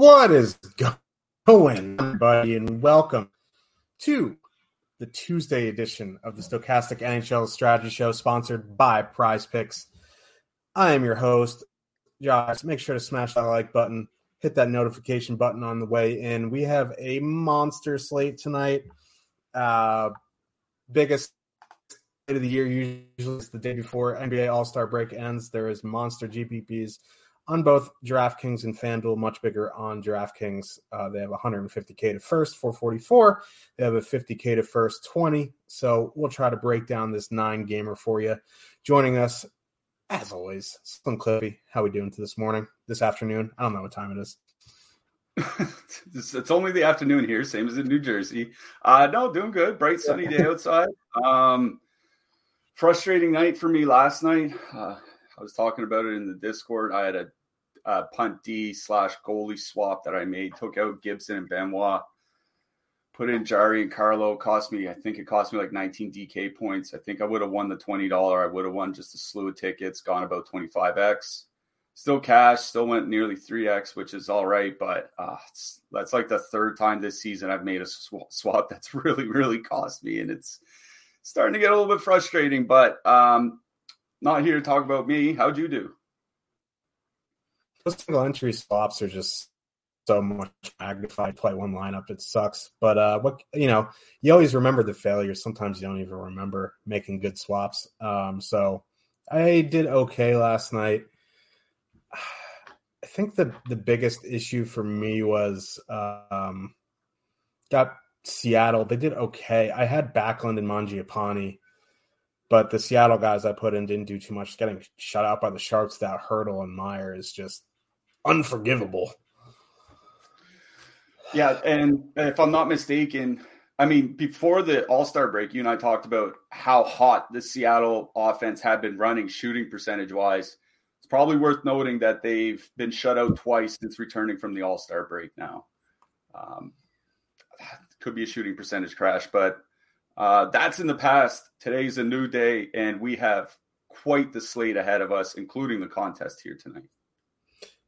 What is going, everybody, and welcome to the Tuesday edition of the Stokastic NHL Strategy Show, sponsored by PrizePicks. I am your host, Josh. Make sure to smash that like button, hit that notification button on the way in. We have a monster slate tonight. Uh, biggest of the year usually is the day before NBA All Star break ends. There is monster GPPs on both DraftKings and FanDuel, much bigger on DraftKings. Uh, they have 150K to first, 444. They have a 50K to first, 20. So we'll try to break down this nine gamer for you. Joining us, as always, Slim Cliffy. How we doing to this morning, this afternoon? I don't know what time it is. it's only the afternoon here, same as in New Jersey. Uh, no, doing good. Bright sunny day outside. Um, frustrating night for me last night. Uh, I was talking about it in the Discord. I had a uh, punt D slash goalie swap that I made. Took out Gibson and Benoit, put in Jarry and Carlo. Cost me, I think it cost me like 19 DK points. I think I would have won the $20. I would have won just a slew of tickets, gone about 25x. Still cash, still went nearly 3x, which is all right. But uh, that's like the third time this season I've made a sw- swap that's really, really cost me. And it's starting to get a little bit frustrating. But um, not here to talk about me. How'd you do? Those single entry swaps are just so much magnified. Play one lineup, it sucks. But uh, what you know, you always remember the failures. Sometimes you don't even remember making good swaps. Um, so I did okay last night. I think the the biggest issue for me was um, got Seattle. They did okay. I had Backlund and Mangiapane. But the Seattle guys I put in didn't do too much. Getting shut out by the Sharks that Hertl and Meier is just unforgivable. Yeah, and if I'm not mistaken, I mean, before the All Star break, you and I talked about how hot the Seattle offense had been running, shooting percentage wise. It's probably worth noting that they've been shut out twice since returning from the All Star break now. Um, could be a shooting percentage crash, but uh, that's in the past. Today's a new day, and we have quite the slate ahead of us, including the contest here tonight.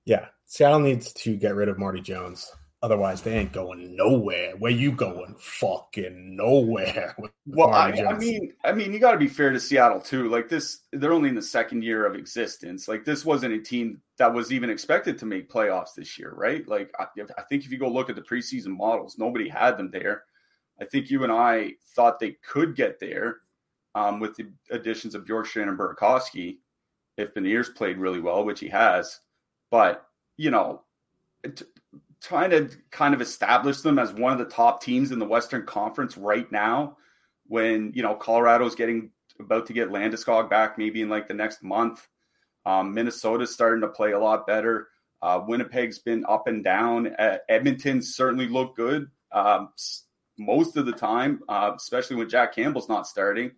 Yeah, Seattle needs to get rid of Marty Jones. Otherwise, they ain't going nowhere. Where you going? Fucking nowhere. well, I, I, mean, I mean, you got to be fair to Seattle too. Like this, they're only in the second year of existence. Like this wasn't a team that was even expected to make playoffs this year, right? Like I, I think if you go look at the preseason models, nobody had them there. I think you and I thought they could get there um, with the additions of Bjorkstrand and Burakovsky if Beniers played really well, which he has. But you know, trying to kind of establish them as one of the top teams in the Western Conference right now when, you know, Colorado's getting about to get Landeskog back maybe in like the next month. Um, Minnesota's starting to play a lot better. Uh, Winnipeg's been up and down. Uh, Edmonton certainly looked good um, most of the time, uh, especially when Jack Campbell's not starting.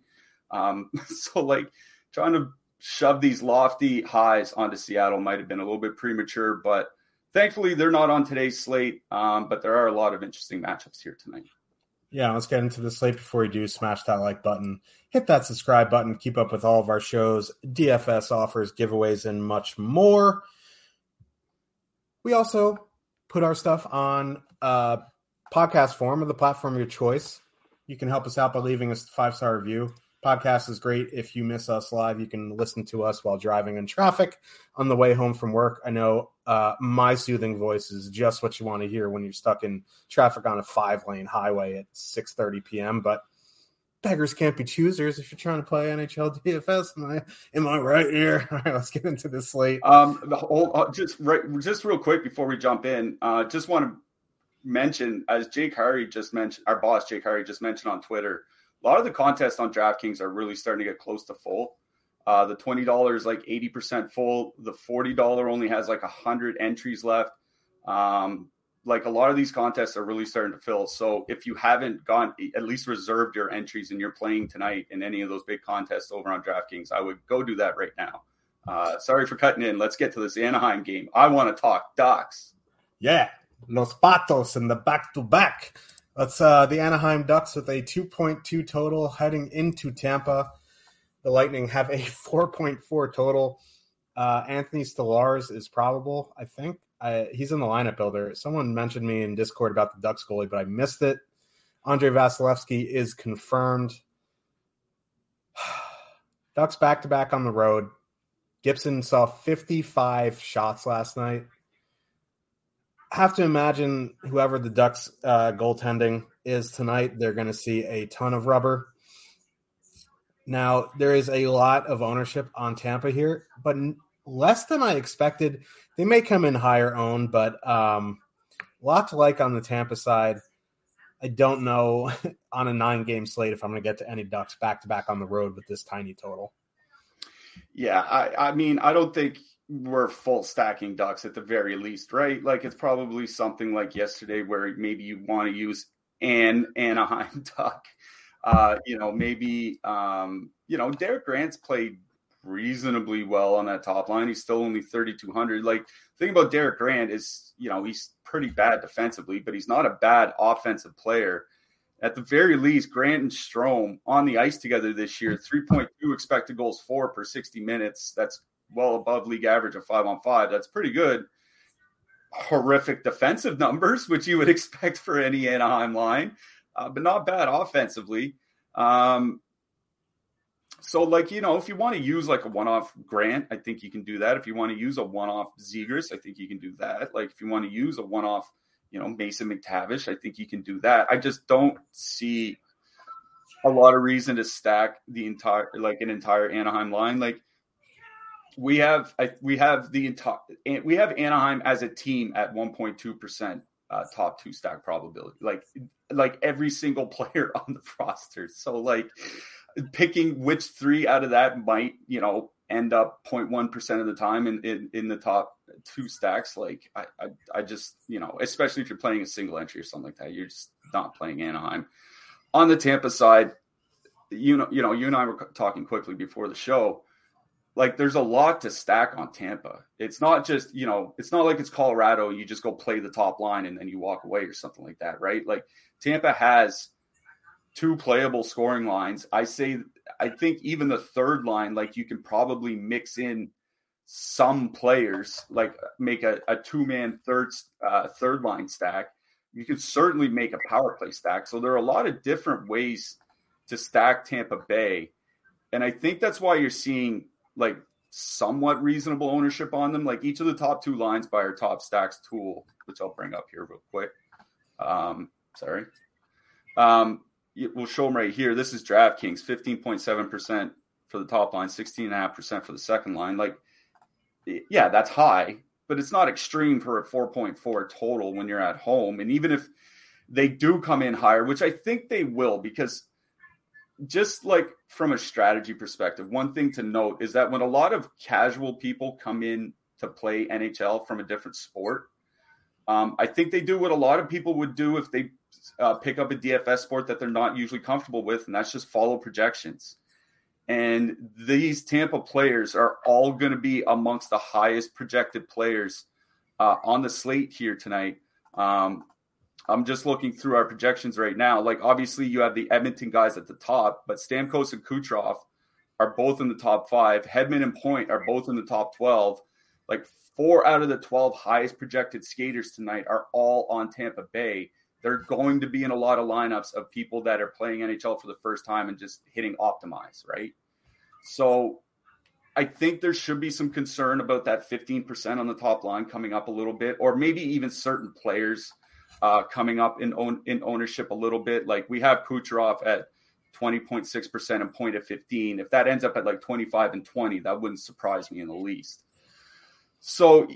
Um, so, like, trying to shove these lofty highs onto Seattle might have been a little bit premature, but thankfully they're not on today's slate, um, but there are a lot of interesting matchups here tonight. Yeah, let's get into the slate before we do. Smash that like button, hit that subscribe button, keep up with all of our shows, DFS offers, giveaways, and much more. We also put our stuff on uh, podcast form or the platform of your choice. You can help us out by leaving us a five star review. Podcast is great. If you miss us live, you can listen to us while driving in traffic on the way home from work. I know uh, my soothing voice is just what you want to hear when you're stuck in traffic on a five lane highway at 6:30 p.m. But beggars can't be choosers if you're trying to play NHL DFS. Am I am I right here? All right, let's get into this slate. Um, the whole uh, just right, just real quick before we jump in, uh, just want to mention as Jake Harry just mentioned, our boss Jake Harry just mentioned on Twitter a lot of the contests on DraftKings are really starting to get close to full. Uh, the twenty dollars is like eighty percent full. The forty dollar only has like hundred entries left. Um, like a lot of these contests are really starting to fill. So if you haven't gone, at least reserved your entries and you're playing tonight in any of those big contests over on DraftKings, I would go do that right now. Uh, sorry for cutting in. Let's get to this Anaheim game. I want to talk Ducks. Yeah, Los Patos and the back to back. That's uh, the Anaheim Ducks with a 2.2 total heading into Tampa. The Lightning have a 4.4 total. Uh, Anthony Stolarz is probable, I think. I, he's in the lineup builder. Someone mentioned me in Discord about the Ducks goalie, but I missed it. Andre Vasilevskiy is confirmed. Ducks back to back on the road. Gibson saw 55 shots last night have to imagine whoever the Ducks uh, goaltending is tonight, they're going to see a ton of rubber. Now, there is a lot of ownership on Tampa here, but less than I expected. They may come in higher owned, but um, a lot to like on the Tampa side. I don't know on a nine game slate if I'm going to get to any Ducks back to back on the road with this tiny total. Yeah, I, I mean, I don't think we're full stacking ducks at the very least, right? Like it's probably something like yesterday where maybe you want to use an Anaheim duck. Uh, you know, maybe um, you know, Derek Grant's played reasonably well on that top line. He's still only 3,200. Like, the thing about Derek Grant is, you know, he's pretty bad defensively, but he's not a bad offensive player. At the very least, Grant and Strome on the ice together this year, 3.2 expected goals for per 60 minutes. That's well above league average of five on five. That's pretty good. Horrific defensive numbers, which you would expect for any Anaheim line, uh, but not bad offensively. Um, so, like, you know, if you want to use like a one off Grant, I think you can do that. If you want to use a one off Zegras, I think you can do that. Like, if you want to use a one off, you know, Mason McTavish, I think you can do that. I just don't see a lot of reason to stack the entire, like, an entire Anaheim line. Like, we have we have the entire we have Anaheim as a team at 1.2 percent uh, top two stack probability. Like like every single player on the roster. So like picking which three out of that might, you know, end up 0.1% of the time in, in, in the top two stacks. Like I, I, I just, you know, especially if you're playing a single entry or something like that, you're just not playing Anaheim. On the Tampa side, you know, you know, you and I were talking quickly before the show. Like there's a lot to stack on Tampa. It's not just, you know, it's not like it's Colorado, you just go play the top line and then you walk away or something like that, right? Like Tampa has two playable scoring lines. I say I think even the third line, like you can probably mix in some players, like make a, a two man third uh, third line stack. You could certainly make a power play stack. So there are a lot of different ways to stack Tampa Bay, and I think that's why you're seeing like somewhat reasonable ownership on them. Like each of the top two lines by our top stacks tool, which I'll bring up here real quick. Um, sorry. Um, we'll show them right here. This is DraftKings, 15.7% for the top line, 16.5% for the second line. Like, yeah, that's high, but it's not extreme for a 4.4 total when you're at home. And even if they do come in higher, which I think they will, because just like from a strategy perspective, one thing to note is that when a lot of casual people come in to play NHL from a different sport, um, I think they do what a lot of people would do if they uh, pick up a DFS sport that they're not usually comfortable with, and that's just follow projections. And these Tampa players are all going to be amongst the highest projected players uh, on the slate here tonight. Um, I'm just looking through our projections right now. Like, obviously, you have the Edmonton guys at the top, but Stamkos and Kucherov are both in the top five. Hedman and Point are both in the top 12. Like, four out of the 12 highest projected skaters tonight are all on Tampa Bay they're going to be in a lot of lineups of people that are playing NHL for the first time and just hitting optimize, right? So I think there should be some concern about that 15% on the top line coming up a little bit, or maybe even certain players uh, coming up in own in ownership a little bit. Like we have Kucherov at 20.6% and point at 15. If that ends up at like 25 and 20, that wouldn't surprise me in the least. So,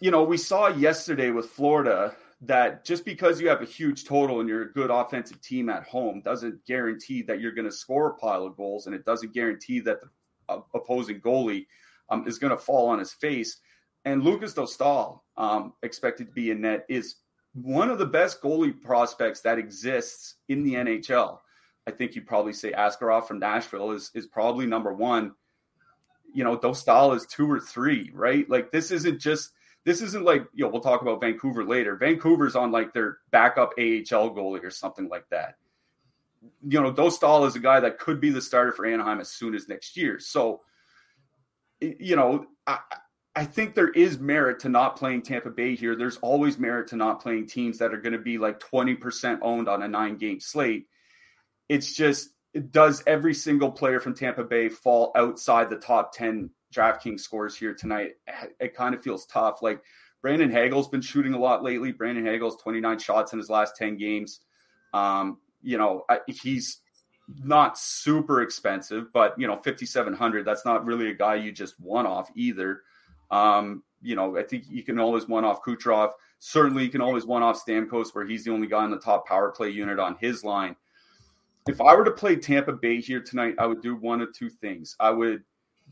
you know, we saw yesterday with Florida that just because you have a huge total and you're a good offensive team at home doesn't guarantee that you're going to score a pile of goals, and it doesn't guarantee that the uh, opposing goalie um, is going to fall on his face. And Lukas Dostal, um, expected to be in net, is one of the best goalie prospects that exists in the NHL. I think you'd probably say Askarov from Nashville is is probably number one. You know, Dostal is two or three, right? Like this isn't just this isn't like you know we'll talk about Vancouver later. Vancouver's on like their backup AHL goalie or something like that. You know, Dostal is a guy that could be the starter for Anaheim as soon as next year. So, you know, I, I think there is merit to not playing Tampa Bay here. There's always merit to not playing teams that are going to be like 20% owned on a nine game slate. It's just, does every single player from Tampa Bay fall outside the top 10 DraftKings scores here tonight, it kind of feels tough. Like Brandon Hagel's been shooting a lot lately. Brandon Hagel's 29 shots in his last 10 games. Um, you know, he's not super expensive, but you know, 5,700, that's not really a guy you just one off either. Um, you know, I think you can always one off Kucherov. Certainly, you can always one off Stamkos, where he's the only guy in the top power play unit on his line. If I were to play Tampa Bay here tonight, I would do one of two things. I would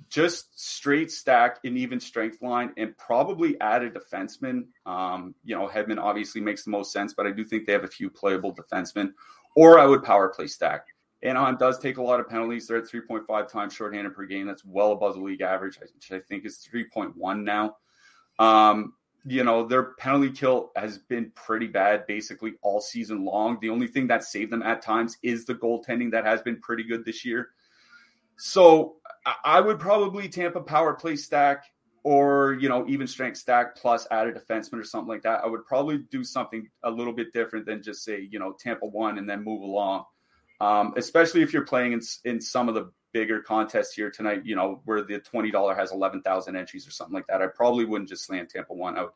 just straight stack an even strength line and probably add a defenseman. Um, you know, Hedman obviously makes the most sense, but I do think they have a few playable defensemen. Or I would power play stack. Anaheim does take a lot of penalties. They're at 3.5 times shorthanded per game. That's well above the league average, which I think is 3.1 now. Um, you know, their penalty kill has been pretty bad basically all season long. The only thing that saved them at times is the goaltending that has been pretty good this year. So I would probably Tampa power play stack or you know even strength stack plus add a defenseman or something like that. I would probably do something a little bit different than just say you know Tampa one and then move along. Um, especially if you're playing in in some of the bigger contests here tonight, you know where the twenty dollar has eleven thousand entries or something like that. I probably wouldn't just slam Tampa one. I would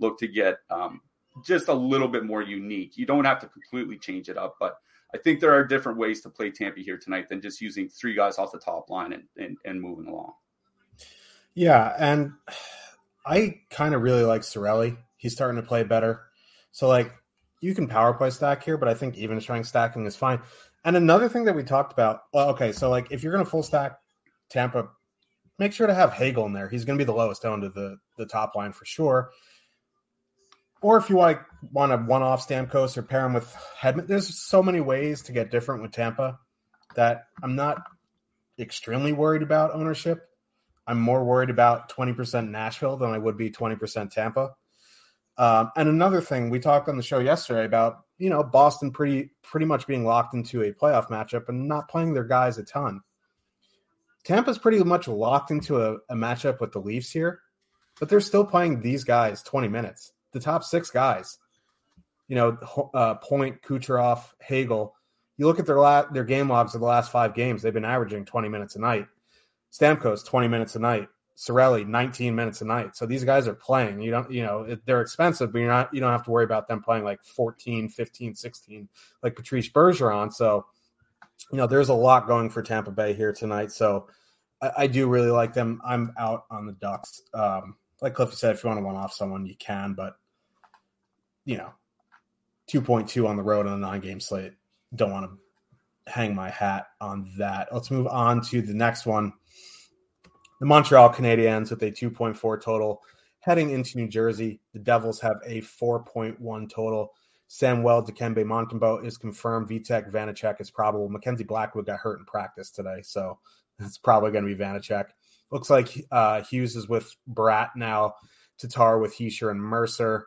look to get um, just a little bit more unique. You don't have to completely change it up, but I think there are different ways to play Tampa here tonight than just using three guys off the top line and, and, and moving along. Yeah, and I kind of really like Cirelli. He's starting to play better. So like you can power play stack here, but I think even strength stacking is fine. And another thing that we talked about, well, okay, so like if you're going to full stack Tampa, make sure to have Hagel in there. He's going to be the lowest owned of the the top line for sure. Or if you like want to one off Stamkos or pair him with Hedman, there's so many ways to get different with Tampa that I'm not extremely worried about ownership. I'm more worried about 20% Nashville than I would be 20% Tampa. Um, and another thing we talked on the show yesterday about you know Boston pretty pretty much being locked into a playoff matchup and not playing their guys a ton. Tampa's pretty much locked into a, a matchup with the Leafs here, but they're still playing these guys 20 minutes. The top six guys, you know, uh, Point, Kucherov, Hagel. You look at their la- their game logs of the last five games; they've been averaging 20 minutes a night. Stamkos 20 minutes a night. Cirelli 19 minutes a night. So these guys are playing. You don't, you know, they're expensive, but you're not, you don't have to worry about them playing like 14, 15, 16, like Patrice Bergeron. So, you know, there's a lot going for Tampa Bay here tonight. So I, I do really like them. I'm out on the Ducks. Um, like Cliffy said, if you want to one off someone, you can, but you know, 2.2 on the road on a nine game slate. Don't want to hang my hat on that. Let's move on to the next one the Montreal Canadiens with a 2.4 total heading into New Jersey. The Devils have a 4.1 total. Samuel Dikembe Mutombo is confirmed. Vitek Vanecek is probable. Mackenzie Blackwood got hurt in practice today, so it's probably going to be Vanecek. Looks like uh, Hughes is with Bratt now. Tatar with Hischier and Mercer.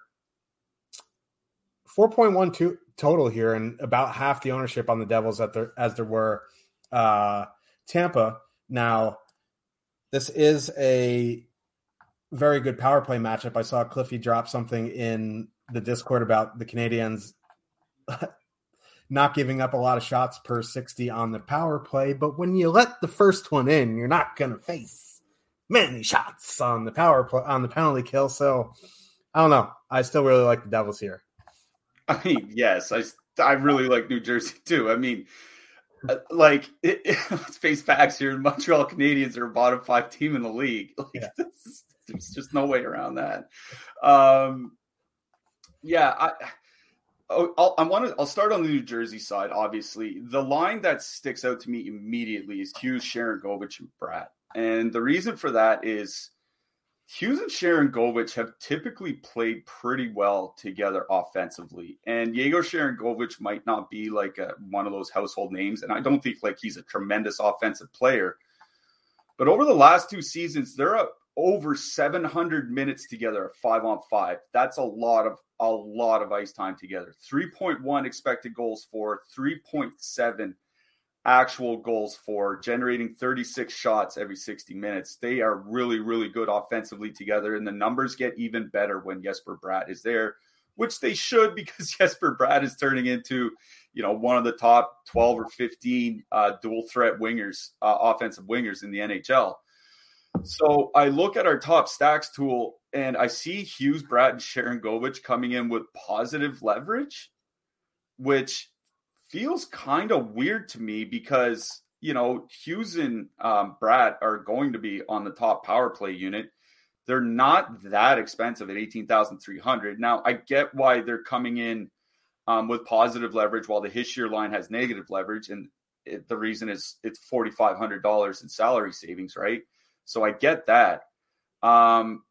4.12 total here, and about half the ownership on the Devils at as there were uh, Tampa. Now, this is a very good power play matchup. I saw Cliffy drop something in the Discord about the Canadiens not giving up a lot of shots per 60 on the power play, but when you let the first one in, you're not going to face many shots on the power play on the penalty kill. So I don't know. I still really like the Devils here. I mean, yes, I I really like New Jersey too. I mean, like it, it, let's face facts here. Montreal Canadiens are a bottom five team in the league. Like yeah. this, there's just no way around that. Um, yeah, I. Oh, I'll, I want to. I'll start on the New Jersey side. Obviously, the line that sticks out to me immediately is Hughes, Sharangovich, and Bratt. And the reason for that is Hughes and Sharangovich have typically played pretty well together offensively. And Yegor Sharangovich might not be like a, one of those household names. And I don't think like he's a tremendous offensive player. But over the last two seasons, they're up over 700 minutes together, five on five. That's a lot of a lot of ice time together. 3.1 expected goals for, 3.7 actual goals for, generating 36 shots every 60 minutes. They are really, really good offensively together, and the numbers get even better when Jesper Bratt is there, which they should because Jesper Bratt is turning into, you know, one of the top 12 or 15 uh, dual threat wingers, uh, offensive wingers in the NHL. So I look at our top stacks tool and I see Hughes, Bratt, and Sharangovich coming in with positive leverage, which feels kind of weird to me because you know Hughes and um, Bratt are going to be on the top power play unit. They're not that expensive at eighteen thousand three hundred. Now I get why they're coming in um, with positive leverage while the Hischier line has negative leverage, and it, the reason is it's forty five hundred dollars in salary savings, right? So I get that. Um,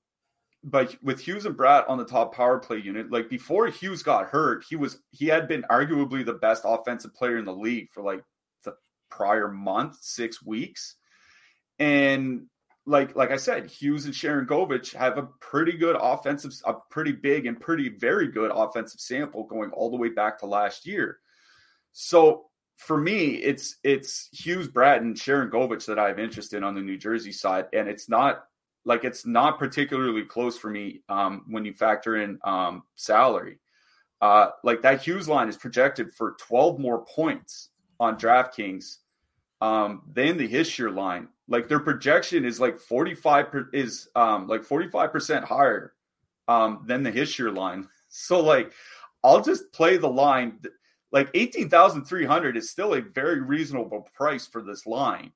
but with Hughes and Bratt on the top power play unit, like before Hughes got hurt, he was he had been arguably the best offensive player in the league for like the prior month, six weeks. And like like I said, Hughes and Sharangovich have a pretty good offensive, a pretty big and pretty very good offensive sample going all the way back to last year. So for me, it's it's Hughes, Bratt, and Sharangovich that I have interest in on the New Jersey side, and it's not like it's not particularly close for me um, when you factor in um, salary. Uh, like that Hughes line is projected for 12 more points on DraftKings um, than the Hischier line. Like their projection is like 45 per, is um, like 45 percent higher um, than the Hischier line. So like I'll just play the line. Like 18,300 is still a very reasonable price for this line.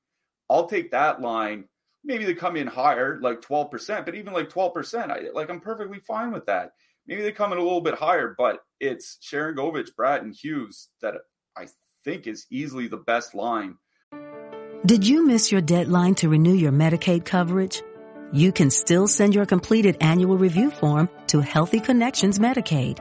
I'll take that line maybe they come in higher, like 12%, but even like 12%, I like I'm perfectly fine with that. Maybe they come in a little bit higher, but it's Sharangovich, Bratt, and Hughes that I think is easily the best line. Did you miss your deadline to renew your Medicaid coverage? You can still send your completed annual review form to Healthy Connections Medicaid.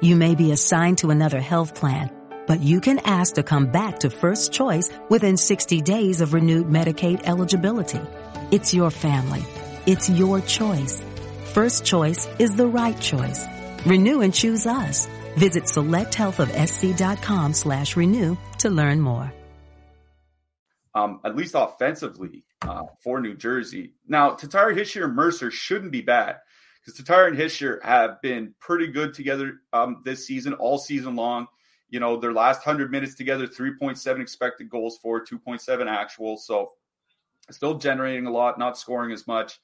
You may be assigned to another health plan, but you can ask to come back to First Choice within 60 days of renewed Medicaid eligibility. It's your family. It's your choice. First Choice is the right choice. Renew and choose us. Visit selecthealthofsc.com slash renew to learn more. Um, at least offensively uh, for New Jersey. Now, Tatar Hischier and Mercer shouldn't be bad because Tatar and Hischier have been pretty good together um, this season, all season long. You know, their last 100 minutes together, 3.7 expected goals for, 2.7 actual. So still generating a lot, not scoring as much.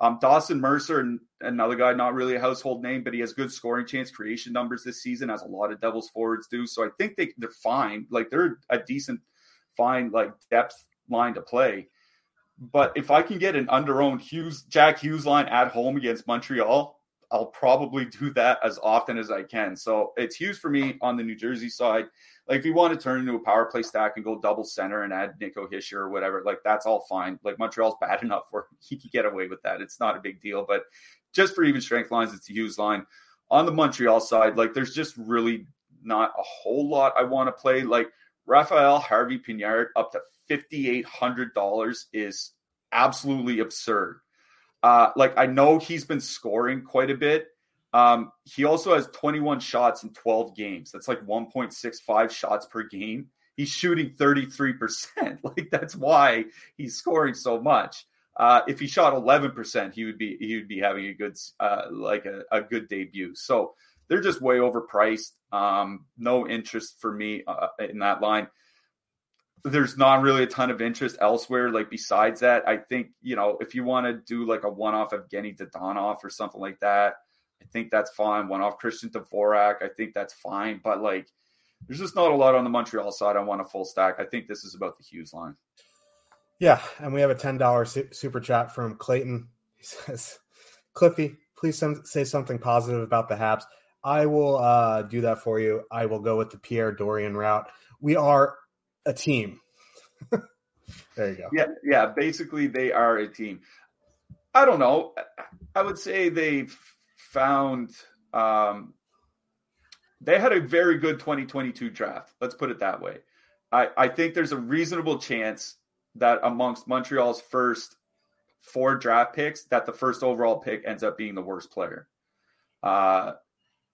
Um, Dawson Mercer, another guy, not really a household name, but he has good scoring chance creation numbers this season, as a lot of Devils forwards do. So I think they, they're fine. Like they're a decent, fine, like depth line to play. But if I can get an under-owned Hughes, Jack Hughes line at home against Montreal, I'll probably do that as often as I can. So it's Hughes for me on the New Jersey side. Like if you want to turn into a power play stack and go double center and add Nico Hischier or whatever, like that's all fine. Like Montreal's bad enough where he could get away with that. It's not a big deal. But just for even strength lines, it's the Hughes line. On the Montreal side, like there's just really not a whole lot I want to play. Like Raphael Harvey Pinard up to fifty eight hundred dollars is absolutely absurd. Uh, like I know he's been scoring quite a bit, um, he also has 21 shots in 12 games. That's like 1.65 shots per game. He's shooting 33%. Like that's why he's scoring so much. Uh, if he shot 11%, he would be he would be having a good uh, like a, a, good debut. So they're just way overpriced. Um, no interest for me uh, in that line. There's not really a ton of interest elsewhere. Like besides that, I think you know if you want to do like a one-off of Genny Dadonov or something like that I think that's fine. One off Christian Dvorak. I think that's fine. But like, there's just not a lot on the Montreal side. I want a full stack. I think this is about the Hughes line. Yeah, and we have a ten dollar super chat from Clayton. He says, "Cliffy, please say something positive about the Habs." I will uh, do that for you. I will go with the Pierre Dorion route. We are a team. there you go. Yeah, yeah. Basically, they are a team. I don't know. I would say they've found um, they had a very good 2022 draft. Let's put it that way. I, I think there's a reasonable chance that amongst Montreal's first four draft picks, that the first overall pick ends up being the worst player. Uh,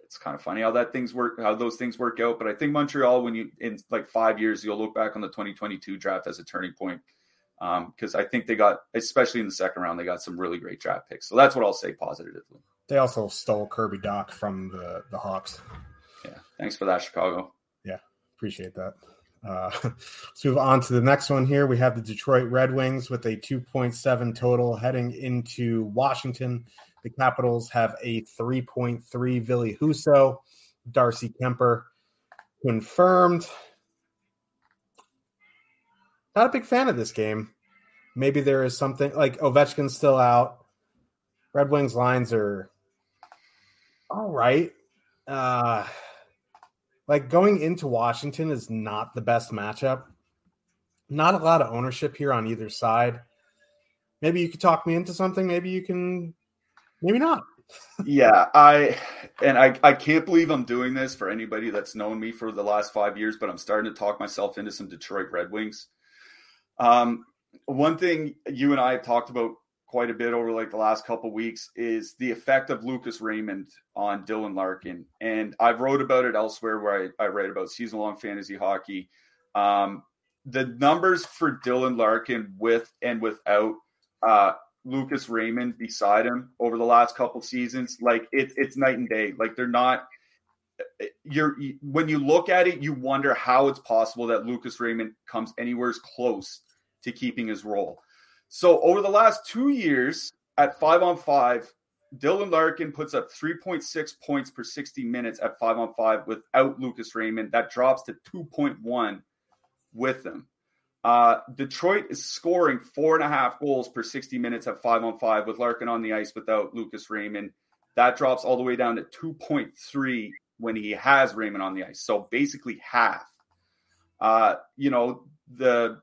it's kind of funny how that things work, how those things work out. But I think Montreal, when you in like five years, you'll look back on the 2022 draft as a turning point because um, I think they got, especially in the second round, they got some really great draft picks. So that's what I'll say positively. They also stole Kirby Dach from the the Hawks. Yeah, thanks for that, Chicago. Yeah, appreciate that. Uh, let's move on to the next one here. We have the Detroit Red Wings with a 2.7 total heading into Washington. The Capitals have a 3.3 Ville Husso, Darcy Kuemper confirmed. Not a big fan of this game. Maybe there is something like Ovechkin's still out. Red Wings lines are all right. Uh, like going into Washington is not the best matchup. Not a lot of ownership here on either side. Maybe you could talk me into something. Maybe you can, maybe not. yeah, I and I I can't believe I'm doing this for anybody that's known me for the last five years, but I'm starting to talk myself into some Detroit Red Wings. Um, one thing you and I have talked about quite a bit over like the last couple weeks is the effect of Lucas Raymond on Dylan Larkin. And I've wrote about it elsewhere where I, I write about season long fantasy hockey. Um, the numbers for Dylan Larkin with and without uh, Lucas Raymond beside him over the last couple seasons, like it, it's night and day. Like they're not. You're when you look at it, you wonder how it's possible that Lucas Raymond comes anywhere close to keeping his role. So over the last two years at five on five, Dylan Larkin puts up 3.6 points per 60 minutes at five on five without Lucas Raymond. That drops to 2.1 with him. Uh, Detroit is scoring four and a half goals per 60 minutes at five on five with Larkin on the ice without Lucas Raymond. That drops all the way down to 2.3 when he has Raymond on the ice. So basically half. Uh, you know, the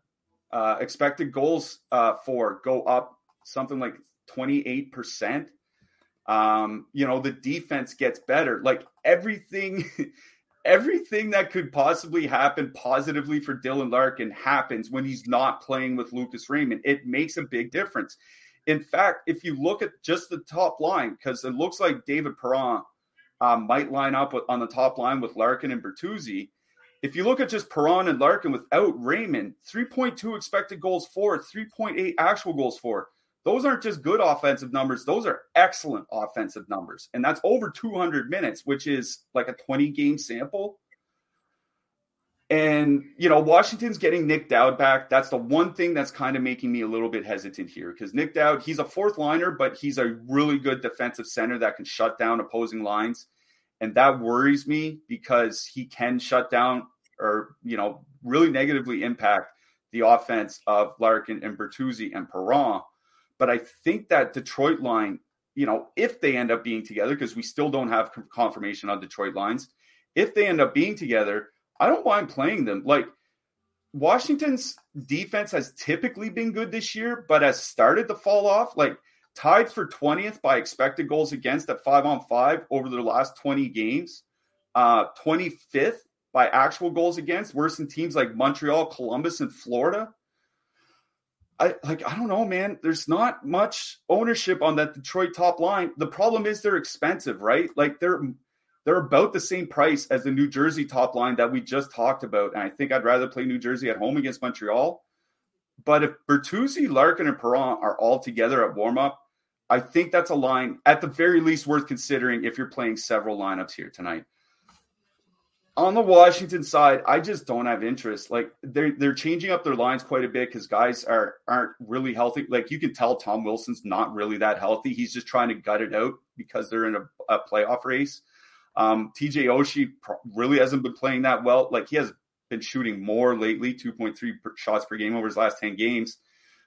uh, expected goals uh, for go up something like 28%. Um, you know, the defense gets better. Like everything, everything that could possibly happen positively for Dylan Larkin happens when he's not playing with Lucas Raymond. It makes a big difference. In fact, if you look at just the top line, because it looks like David Perron um, might line up with, on the top line with Larkin and Bertuzzi. If you look at just Perron and Larkin without Raymond, 3.2 expected goals for, 3.8 actual goals for. Those aren't just good offensive numbers, those are excellent offensive numbers. And that's over 200 minutes, which is like a 20 game sample. And, you know, Washington's getting Nic Dowd back. That's the one thing that's kind of making me a little bit hesitant here because Nic Dowd, he's a fourth liner, but he's a really good defensive center that can shut down opposing lines. And that worries me because he can shut down or, you know, really negatively impact the offense of Larkin and Bertuzzi and Perron. But I think that Detroit line, you know, if they end up being together, because we still don't have confirmation on Detroit lines, if they end up being together, I don't mind playing them. Like Washington's defense has typically been good this year, but has started to fall off. Like tied for 20th by expected goals against at five on five over their last 20 games, uh, 25th by actual goals against, worse than teams like Montreal, Columbus, and Florida. I like I don't know, man. There's not much ownership on that Detroit top line. The problem is they're expensive, right? Like they're they're about the same price as the New Jersey top line that we just talked about. And I think I'd rather play New Jersey at home against Montreal. But if Bertuzzi, Larkin, and Perron are all together at warm up, I think that's a line at the very least worth considering if you're playing several lineups here tonight on the Washington side, I just don't have interest. Like they're they're changing up their lines quite a bit because guys are aren't really healthy. Like you can tell Tom Wilson's not really that healthy. He's just trying to gut it out because they're in a, a playoff race. Um, TJ Oshie really hasn't been playing that well. Like he has been shooting more lately, two point three shots per game over his last ten games,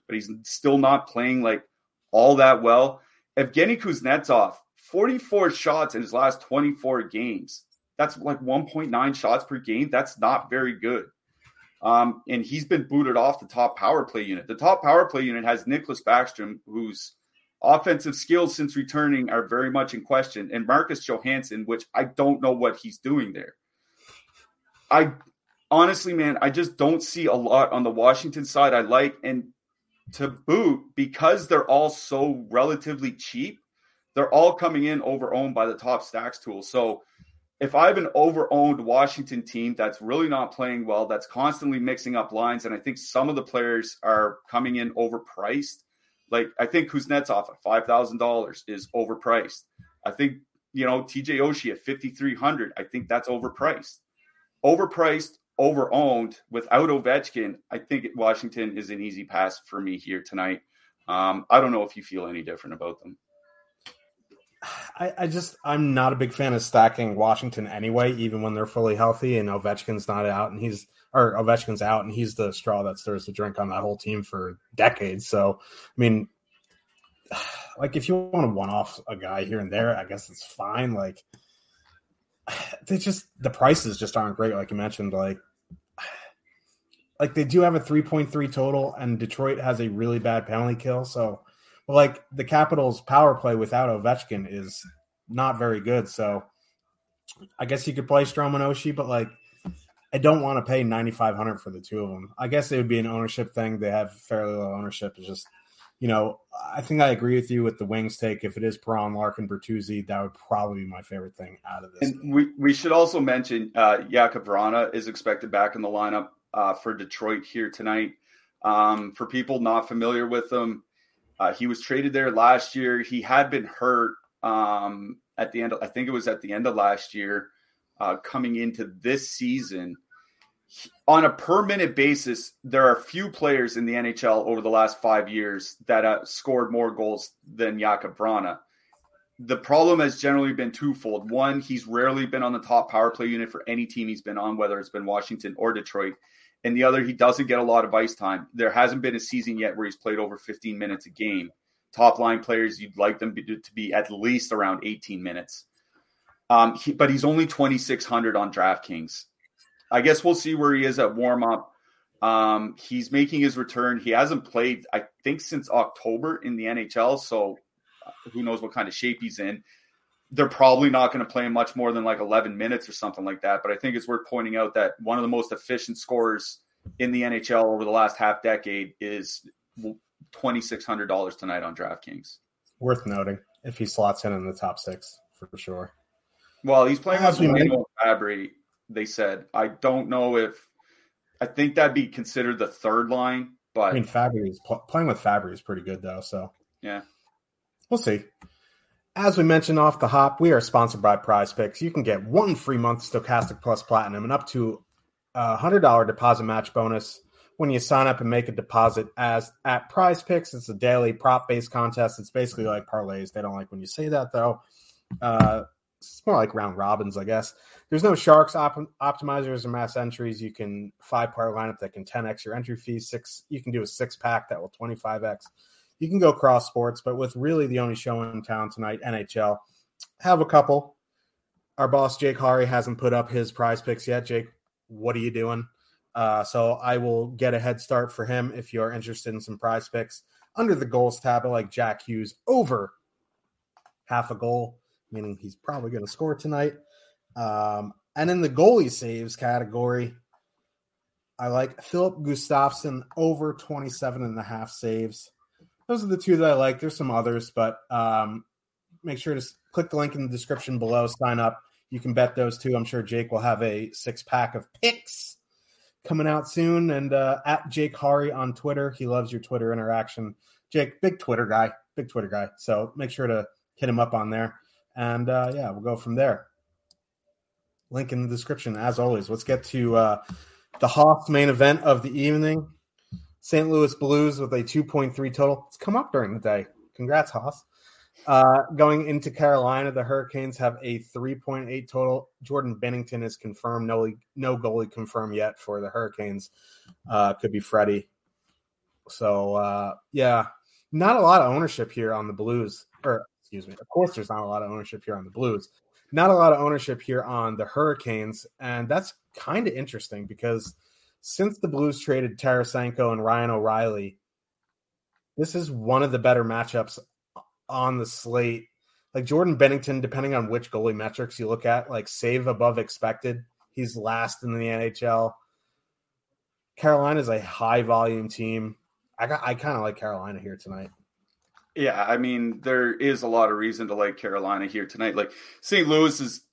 but he's still not playing like all that well. Evgeny Kuznetsov, forty four shots in his last twenty four games that's like 1.9 shots per game. That's not very good. Um, and he's been booted off the top power play unit. The top power play unit has Nicklas Backstrom, whose offensive skills since returning are very much in question, and Marcus Johansson, which I don't know what he's doing there. I honestly, man, I just don't see a lot on the Washington side I like. And to boot, because they're all so relatively cheap, they're all coming in over owned by the top stacks tool. So if I have an over-owned Washington team that's really not playing well, that's constantly mixing up lines, and I think some of the players are coming in overpriced. Like I think Kuznetsov at five thousand dollars is overpriced. I think you know TJ Oshie at fifty three hundred. I think that's overpriced. Overpriced, over-owned without Ovechkin. I think Washington is an easy pass for me here tonight. Um, I don't know if you feel any different about them. I, I, just I'm not a big fan of stacking Washington anyway, even when they're fully healthy and Ovechkin's not out and he's or Ovechkin's out and he's the straw that stirs the drink on that whole team for decades. So I mean like if you want to one off a guy here and there, I guess it's fine. Like they just the prices just aren't great, like you mentioned. Like like they do have a 3.3 total and Detroit has a really bad penalty kill, so like the Capitals' power play without Ovechkin is not very good. So I guess you could play Strome and Oshie, but like I don't want to pay ninety five hundred for the two of them. I guess it would be an ownership thing. They have fairly low ownership. It's just you know I think I agree with you with the wings take. If it is Perron, Larkin, Bertuzzi, that would probably be my favorite thing out of this. And we we should also mention uh, Jakub Vrana is expected back in the lineup uh, for Detroit here tonight. Um, for people not familiar with them, uh, he was traded there last year. He had been hurt um, at the end. Of, I think it was at the end of last year, uh, coming into this season. on a per minute basis, there are few players in the NHL over the last five years that uh, scored more goals than Jakub Vrana. The problem has generally been twofold. One, he's rarely been on the top power play unit for any team he's been on, whether it's been Washington or Detroit and the other he doesn't get a lot of ice time. There hasn't been a season yet where he's played over 15 minutes a game. Top line players, you'd like them to be at least around 18 minutes. Um, he, but he's only 2,600 on DraftKings. I guess we'll see where he is at warm up. Um, he's making his return. He hasn't played, I think, since October in the NHL. So uh, who knows what kind of shape he's in. They're probably not going to play much more than like 11 minutes or something like that. But I think it's worth pointing out that one of the most efficient scorers in the NHL over the last half decade is $2,600 tonight on DraftKings. Worth noting if he slots in in the top six for sure. Well, he's playing with Manuel Fabbri. They said I don't know if I think that'd be considered the third line, but I mean Fabbri is playing with Fabbri is pretty good though. So yeah, we'll see. As we mentioned off the hop, we are sponsored by PrizePicks. You can get one free month Stokastic Plus Platinum and up to a hundred dollar deposit match bonus when you sign up and make a deposit as at PrizePicks. It's a daily prop based contest. It's basically like parlays. They don't like when you say that though. Uh, it's more like round robins, I guess. There's no sharks op- optimizers or mass entries. You can five part lineup that can 10x your entry fee. Six, you can do a six pack that will 25x. You can go cross sports, but with really the only show in town tonight, NHL, have a couple. Our boss Jake Hari hasn't put up his prize picks yet. Jake, what are you doing? Uh, so I will get a head start for him if you're interested in some prize picks under the goals tab. I like Jack Hughes over half a goal meaning he's probably going to score tonight. Um, and in the goalie saves category, I like Filip Gustavsson over 27 and a half saves. Those are the two that I like. There's some others, but um, make sure to click the link in the description below, sign up. You can bet those two. I'm sure Jake will have a six pack of picks coming out soon. And uh, at Jake Hari on Twitter, he loves your Twitter interaction. Jake, big Twitter guy, big Twitter guy. So make sure to hit him up on there. And uh, yeah, we'll go from there. Link in the description, as always. Let's get to uh, the Hoff main event of the evening. St. Louis Blues with a 2.3 total. It's come up during the day. Congrats, Haas. Uh, going into Carolina, the Hurricanes have a 3.8 total. Jordan Binnington is confirmed. No, no goalie confirmed yet for the Hurricanes. Uh, could be Freddie. So, uh, yeah, not a lot of ownership here on the Blues. Or excuse me. Of course, there's not a lot of ownership here on the Blues. Not a lot of ownership here on the Hurricanes, and that's kind of interesting because since the Blues traded Tarasenko and Ryan O'Reilly, this is one of the better matchups on the slate. Like Jordan Binnington, depending on which goalie metrics you look at, like save above expected, he's last in the NHL. Carolina is a high volume team. I I kind of like Carolina here tonight. Yeah, I mean, there is a lot of reason to like Carolina here tonight. Like St. Louis's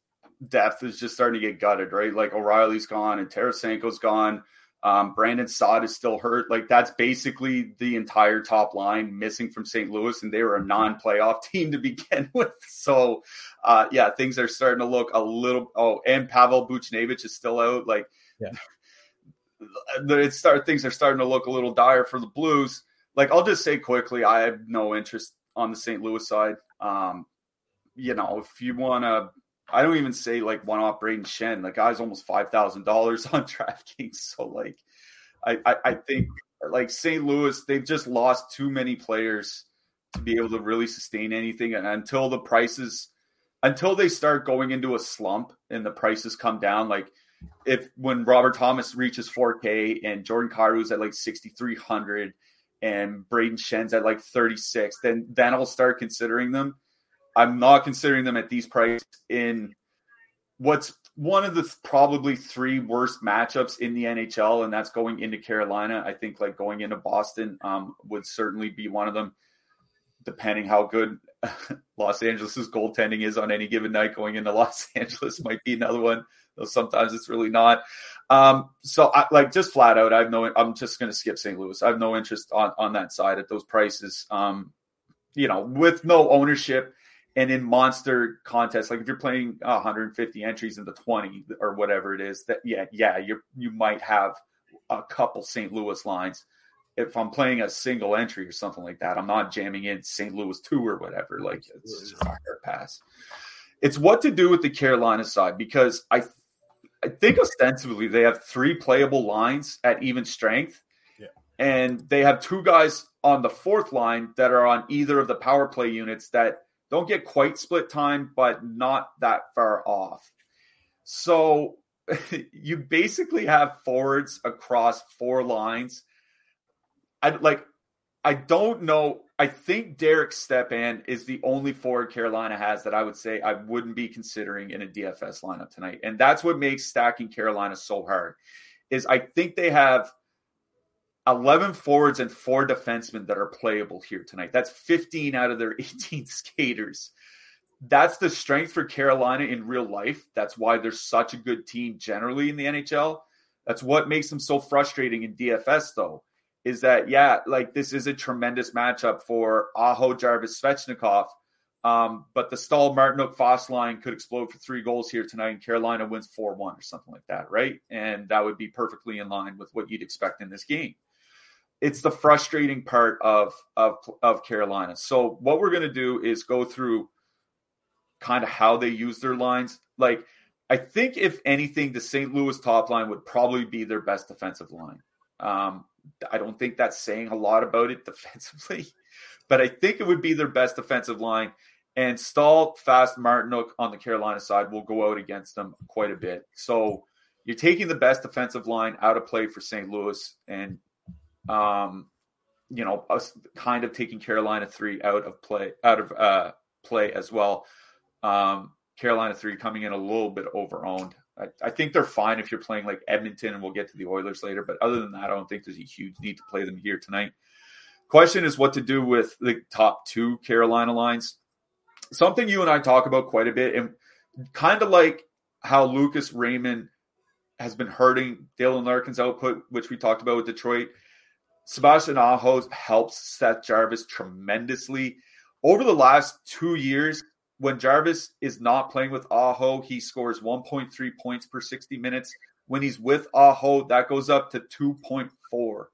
depth is just starting to get gutted, right? Like O'Reilly's gone and Tarasenko's gone. Um, Brandon Saad is still hurt. Like that's basically the entire top line missing from St. Louis, and they were a non-playoff team to begin with. So, uh, yeah, things are starting to look a little. Oh, and Pavel Buchnevich is still out. Like, yeah, it start things are starting to look a little dire for the Blues like I'll just say quickly, I have no interest on the St. Louis side. Um, you know, if you want to, I don't even say like one off Brayden Schenn. The guy's almost five thousand dollars on DraftKings. So like, I, I I think like St. Louis, they've just lost too many players to be able to really sustain anything. And until the prices, until they start going into a slump and the prices come down, like if when Robert Thomas reaches 4K and Jordan Kyrou's at like 6,300 and Brayden Schenn's at like 36, then then I'll start considering them. I'm not considering them at these prices in what's one of the probably three worst matchups in the NHL, and that's going into Carolina. I think like going into Boston um, would certainly be one of them, depending how good Los Angeles's goaltending is on any given night. Going into Los Angeles might be another one, though sometimes it's really not. Um, so I like just flat out, I have no. I'm just going to skip St. Louis. I have no interest on on that side at those prices. Um, you know, with no ownership and in monster contests, like if you're playing 150 entries into 20 or whatever it is, that yeah, yeah, you you might have a couple St. Louis lines. If I'm playing a single entry or something like that, I'm not jamming in St. Louis two or whatever. Like it's just a hard pass. It's what to do with the Carolina side because I I think ostensibly they have three playable lines at even strength. Yeah. And they have two guys on the fourth line that are on either of the power play units that don't get quite split time, but not that far off. So you basically have forwards across four lines. I like I don't know. I think Derek Stepan is the only forward Carolina has that I would say I wouldn't be considering in a DFS lineup tonight. And that's what makes stacking Carolina so hard. Is I think they have 11 forwards and four defensemen that are playable here tonight. That's 15 out of their 18 skaters. That's the strength for Carolina in real life. That's why they're such a good team generally in the NHL. That's what makes them so frustrating in DFS, though is that yeah, like this is a tremendous matchup for Aho Jarvis Svechnikov. Um, but the Staal Martinook Fast line could explode for three goals here tonight, and Carolina wins 4 1 or something like that, right? And that would be perfectly in line with what you'd expect in this game. It's the frustrating part of of, of Carolina. So, what we're going to do is go through kind of how they use their lines. Like, I think if anything, the St. Louis top line would probably be their best defensive line. Um, I don't think that's saying a lot about it defensively, but I think it would be their best defensive line. And Staal, Fast, Martinook on the Carolina side will go out against them quite a bit. So you're taking the best defensive line out of play for St. Louis, and um, you know, us kind of taking Carolina three out of play, out of uh, play as well. Um, Carolina three coming in a little bit over owned. I, I, think they're fine if you're playing like Edmonton, and we'll get to the Oilers later. But other than that, I don't think there's a huge need to play them here tonight. Question is what to do with the top two Carolina lines. Something you and I talk about quite a bit, and kind of like how Lucas Raymond has been hurting Dylan Larkin's output, which we talked about with Detroit. Sebastian Aho helps Seth Jarvis tremendously. Over the last two years, when Jarvis is not playing with Aho, he scores 1.3 points per 60 minutes. When he's with Aho, that goes up to 2.4.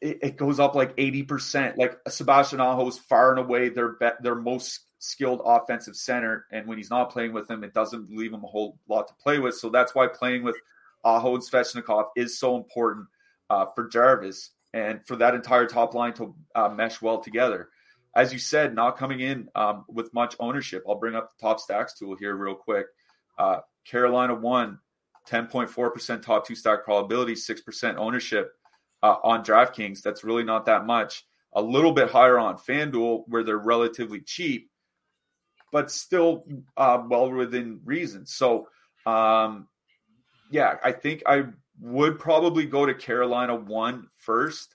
It, it goes up like 80%. Like Sebastian Aho is far and away their be- their most skilled offensive center. And when he's not playing with him, it doesn't leave him a whole lot to play with. So that's why playing with Aho and Svechnikov is so important uh, for Jarvis and for that entire top line to uh, mesh well together as you said, not coming in um, with much ownership. I'll bring up the top stacks tool here real quick. Uh, Carolina won 10.4% top two stack probability, 6% ownership uh, on DraftKings. That's really not that much. A little bit higher on FanDuel, where they're relatively cheap, but still uh, well within reason. So, um, yeah, I think I would probably go to Carolina one first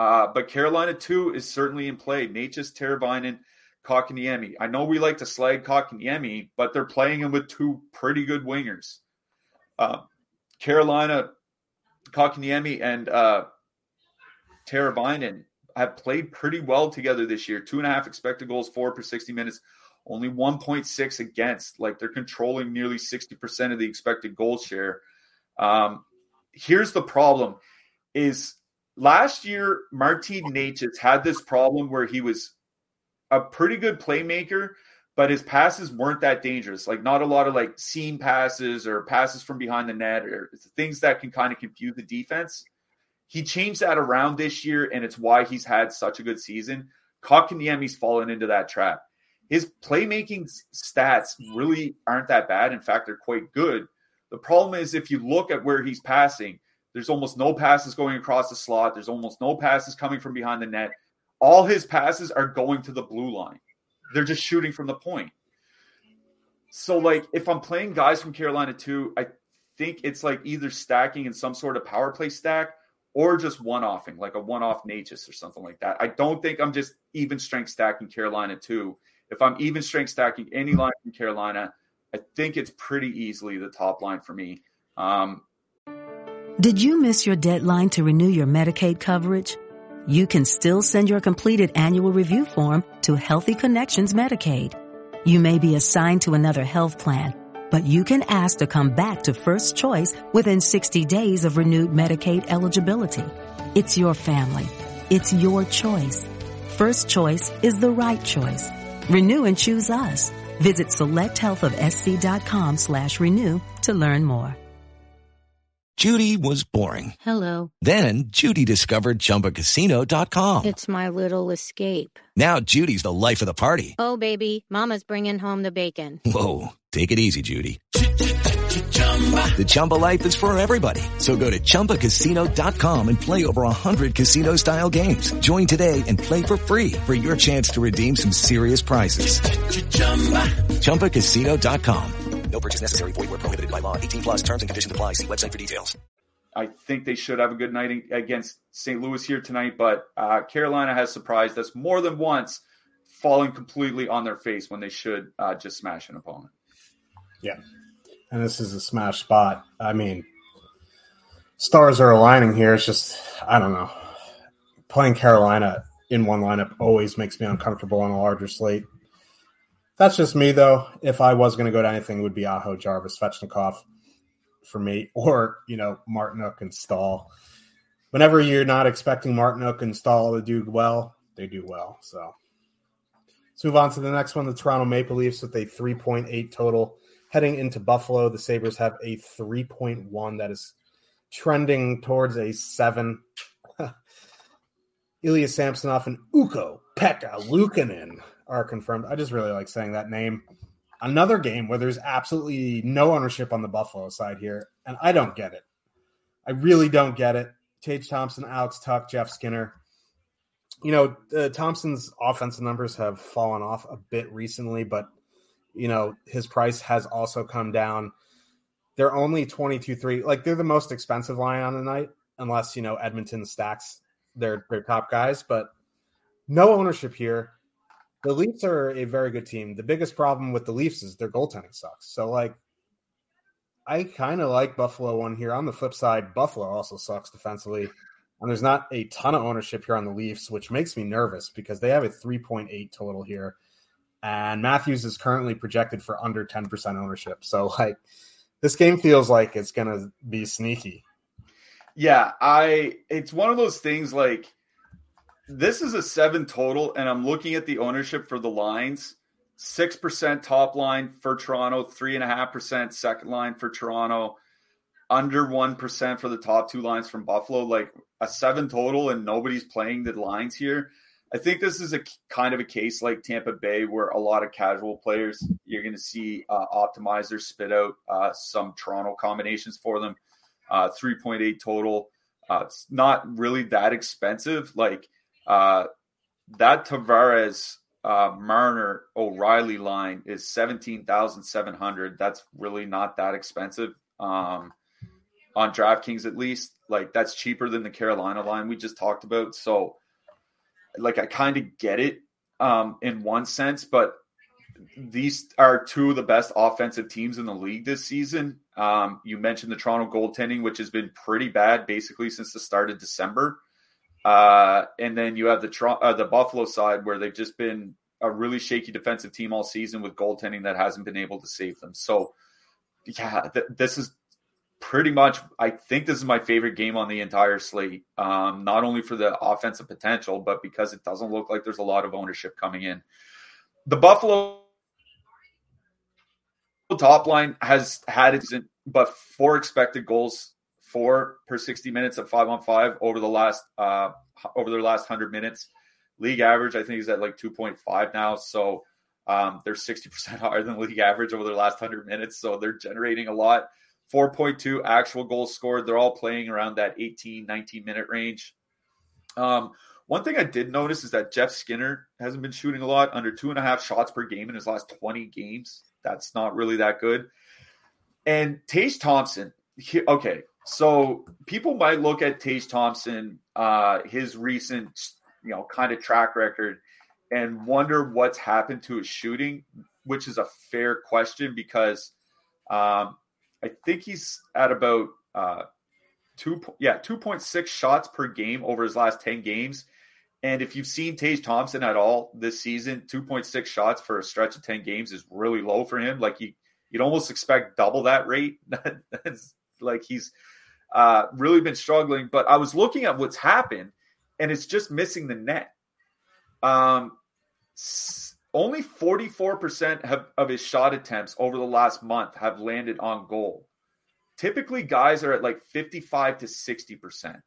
uh, but Carolina 2 is certainly in play. Necas, Teravainen, Kotkaniemi. I know we like to slag Kotkaniemi, but they're playing him with two pretty good wingers. Uh, Carolina, Kotkaniemi, and uh, Teravainen have played pretty well together this year. Two and a half expected goals, four per 60 minutes, only 1.6 against. Like they're controlling nearly 60% of the expected goal share. Um, here's the problem is last year, Martin Necas had this problem where he was a pretty good playmaker, but his passes weren't that dangerous. Like not a lot of like seam passes or passes from behind the net or things that can kind of confuse the defense. He changed that around this year, and it's why he's had such a good season. Kotkaniemi's fallen into that trap. His playmaking stats really aren't that bad. In fact, they're quite good. The problem is if you look at where he's passing, there's almost no passes going across the slot. There's almost no passes coming from behind the net. All his passes are going to the blue line. They're just shooting from the point. So, like, if I'm playing guys from Carolina too, I think it's like either stacking in some sort of power play stack or just one offing, like a one off Necas or something like that. I don't think I'm just even strength stacking Carolina too. If I'm even strength stacking any line from Carolina, I think it's pretty easily the top line for me. Um, did you miss your deadline to renew your Medicaid coverage? You can still send your completed annual review form to Healthy Connections Medicaid. You may be assigned to another health plan, but you can ask to come back to First Choice within 60 days of renewed Medicaid eligibility. It's your family. It's your choice. First Choice is the right choice. Renew and choose us. Visit selecthealthofsc.com slash renew to learn more. Judy was boring. Hello. Then Judy discovered ChumbaCasino.com. It's my little escape. Now Judy's the life of the party. Oh, baby, mama's bringing home the bacon. Whoa, take it easy, Judy. The Chumba life is for everybody. So go to ChumbaCasino.com and play over 100 casino style games. Join today and play for free for your chance to redeem some serious prizes. ChumbaCasino.com. No purchase necessary. Void where prohibited by law. 18 plus terms and conditions apply. See website for details. I think they should have a good night against St. Louis here tonight, but uh, Carolina has surprised us more than once, falling completely on their face when they should uh, just smash an opponent. Yeah. And this is a smash spot. I mean, stars are aligning here. It's just, I don't know. Playing Carolina in one lineup always makes me uncomfortable on a larger slate. That's just me, though. If I was going to go to anything, it would be Aho, Jarvis, Svechnikov for me, or, you know, Martinook and Staal. Whenever you're not expecting Martinook and Staal to do well, they do well. So let's move on to the next one the Toronto Maple Leafs with a 3.8 total. Heading into Buffalo, the Sabres have a 3.1 that is trending towards a 7. Ilya Samsonov and Uko Pekka Luukkonen are confirmed. I just really like saying that name. Another game where there's absolutely no ownership on the Buffalo side here, and I don't get it. I really don't get it. Tage Thompson, Alex Tuch, Jeff Skinner. You know, uh, Thompson's offensive numbers have fallen off a bit recently, but you know his price has also come down. They're only twenty two three. Like they're the most expensive line on the night, unless you know Edmonton stacks their their top guys. But no ownership here. The Leafs are a very good team. The biggest problem with the Leafs is their goaltending sucks. So like I kind of like Buffalo one here. On the flip side, Buffalo also sucks defensively. And there's not a ton of ownership here on the Leafs, which makes me nervous because they have a 3.8 total here. And Matthews is currently projected for under 10% ownership. So like this game feels like it's going to be sneaky. Yeah, I it's one of those things like this is a 7 total and I'm looking at the ownership for the lines. 6% top line for Toronto, 3.5% second line for Toronto, under 1% for the top two lines from Buffalo, like a seven total, and nobody's playing the lines here. I think this is a kind of a case like Tampa Bay, where a lot of casual players you're going to see uh, optimizers spit out uh, some Toronto combinations for them. Uh, 3.8 total. Uh, it's not really that expensive. Like uh, that Tavares uh, Marner O'Reilly line is seventeen thousand seven hundred. That's really not that expensive um, on DraftKings, at least. Like that's cheaper than the Carolina line we just talked about. So, like, I kind of get it um, in one sense, but these are two of the best offensive teams in the league this season. Um, you mentioned the Toronto goaltending, which has been pretty bad basically since the start of December. Uh, and then you have the uh, the Buffalo side where they've just been a really shaky defensive team all season with goaltending that hasn't been able to save them. So, yeah, th- this is pretty much. I think this is my favorite game on the entire slate. Um, not only for the offensive potential, but because it doesn't look like there's a lot of ownership coming in. The Buffalo top line has had it, but four expected goals four per 60 minutes at five on five over the last uh over their last 100 minutes league average i think is at like 2.5 now so um they're 60% higher than league average over their last 100 minutes so they're generating a lot 4.2 actual goals scored they're all playing around that 18 19 minute range um one thing I did notice is that Jeff Skinner hasn't been shooting a lot, under two and a half shots per game in his last 20 games. That's not really that good. And Tage Thompson, he, okay, so people might look at Tage Thompson, uh, his recent, you know, kind of track record, and wonder what's happened to his shooting, which is a fair question because um, I think he's at about uh, two, yeah, two point six shots per game over his last ten games. And if you've seen Tage Thompson at all this season, two point six shots for a stretch of ten games is really low for him. Like you, you'd almost expect double that rate. Like he's uh, really been struggling. But I was looking at what's happened, and it's just missing the net. Um, only 44% have, of his shot attempts over the last month have landed on goal. Typically, guys are at like 55 to 60%.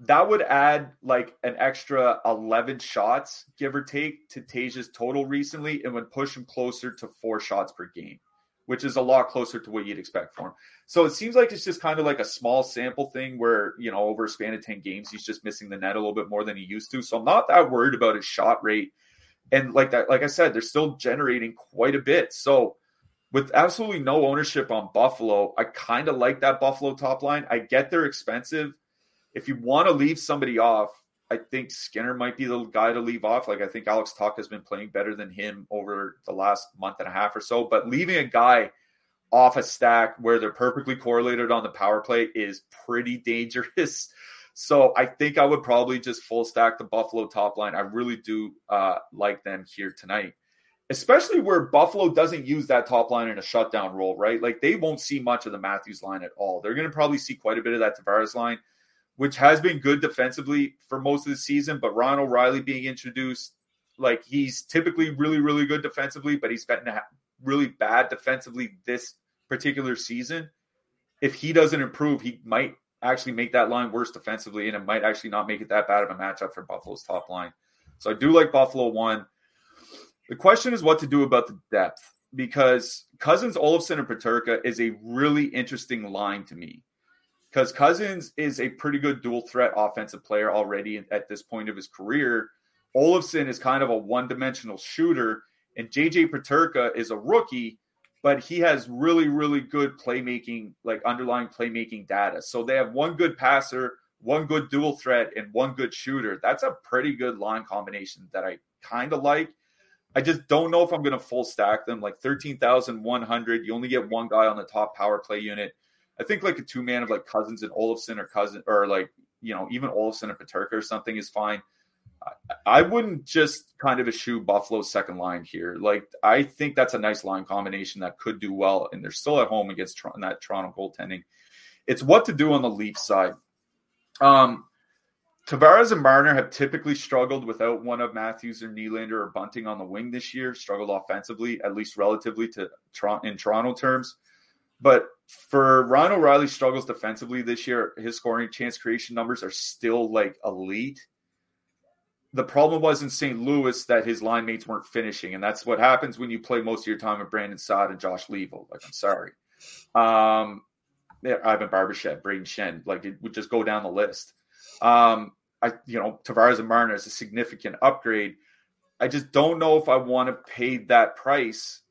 That would add like an extra 11 shots, give or take, to Tage's total recently and would push him closer to four shots per game which is a lot closer to what you'd expect for him. So it seems like it's just kind of like a small sample thing where, you know, over a span of 10 games, he's just missing the net a little bit more than he used to. So I'm not that worried about his shot rate. And like that, like I said, they're still generating quite a bit. So with absolutely no ownership on Buffalo, I kind of like that Buffalo top line. I get they're expensive. If you want to leave somebody off, I think Skinner might be the guy to leave off. Like I think Alex Tuch has been playing better than him over the last month and a half or so. But leaving a guy off a stack where they're perfectly correlated on the power play is pretty dangerous. So I think I would probably just full stack the Buffalo top line. I really do uh, like them here tonight, especially where Buffalo doesn't use that top line in a shutdown role, right? Like they won't see much of the Matthews line at all. They're going to probably see quite a bit of that Tavares line which has been good defensively for most of the season. But Ryan O'Reilly being introduced, like he's typically really, really good defensively, but he's been really bad defensively this particular season. If he doesn't improve, he might actually make that line worse defensively, and it might actually not make it that bad of a matchup for Buffalo's top line. So I do like Buffalo one. The question is what to do about the depth because Cozens, Olofsson, and Peterka is a really interesting line to me because Cozens is a pretty good dual threat offensive player already at this point of his career. Olofsson is kind of a one dimensional shooter, and JJ Peterka is a rookie, but he has really, really good playmaking, like underlying playmaking data. So they have one good passer, one good dual threat, and one good shooter. That's a pretty good line combination that I kind of like. I just don't know if I'm going to full stack them. Like 13,100, you only get one guy on the top power play unit. I think like a two man of like Cozens and Olofsson or cousin or like you know even Olofsson and Peterka or something is fine. I, wouldn't just kind of eschew Buffalo's second line here. Like I think that's a nice line combination that could do well, and they're still at home against that Toronto goaltending. It's what to do on the Leaf side. Um, Tavares and Marner have typically struggled without one of Matthews or Nylander or Bunting on the wing this year. Struggled offensively, at least relatively to in Toronto terms. But for Ryan O'Reilly struggles defensively this year, his scoring chance creation numbers are still like elite. The problem was in St. Louis that his line mates weren't finishing, and that's what happens when you play most of your time with Brandon Saad and Josh Leivo. Like, I'm sorry. Um, Ivan Barbashev, Brayden Schenn, like it would just go down the list. Um, I, you know, Tavares and Marner is a significant upgrade. I just don't know if I want to pay that price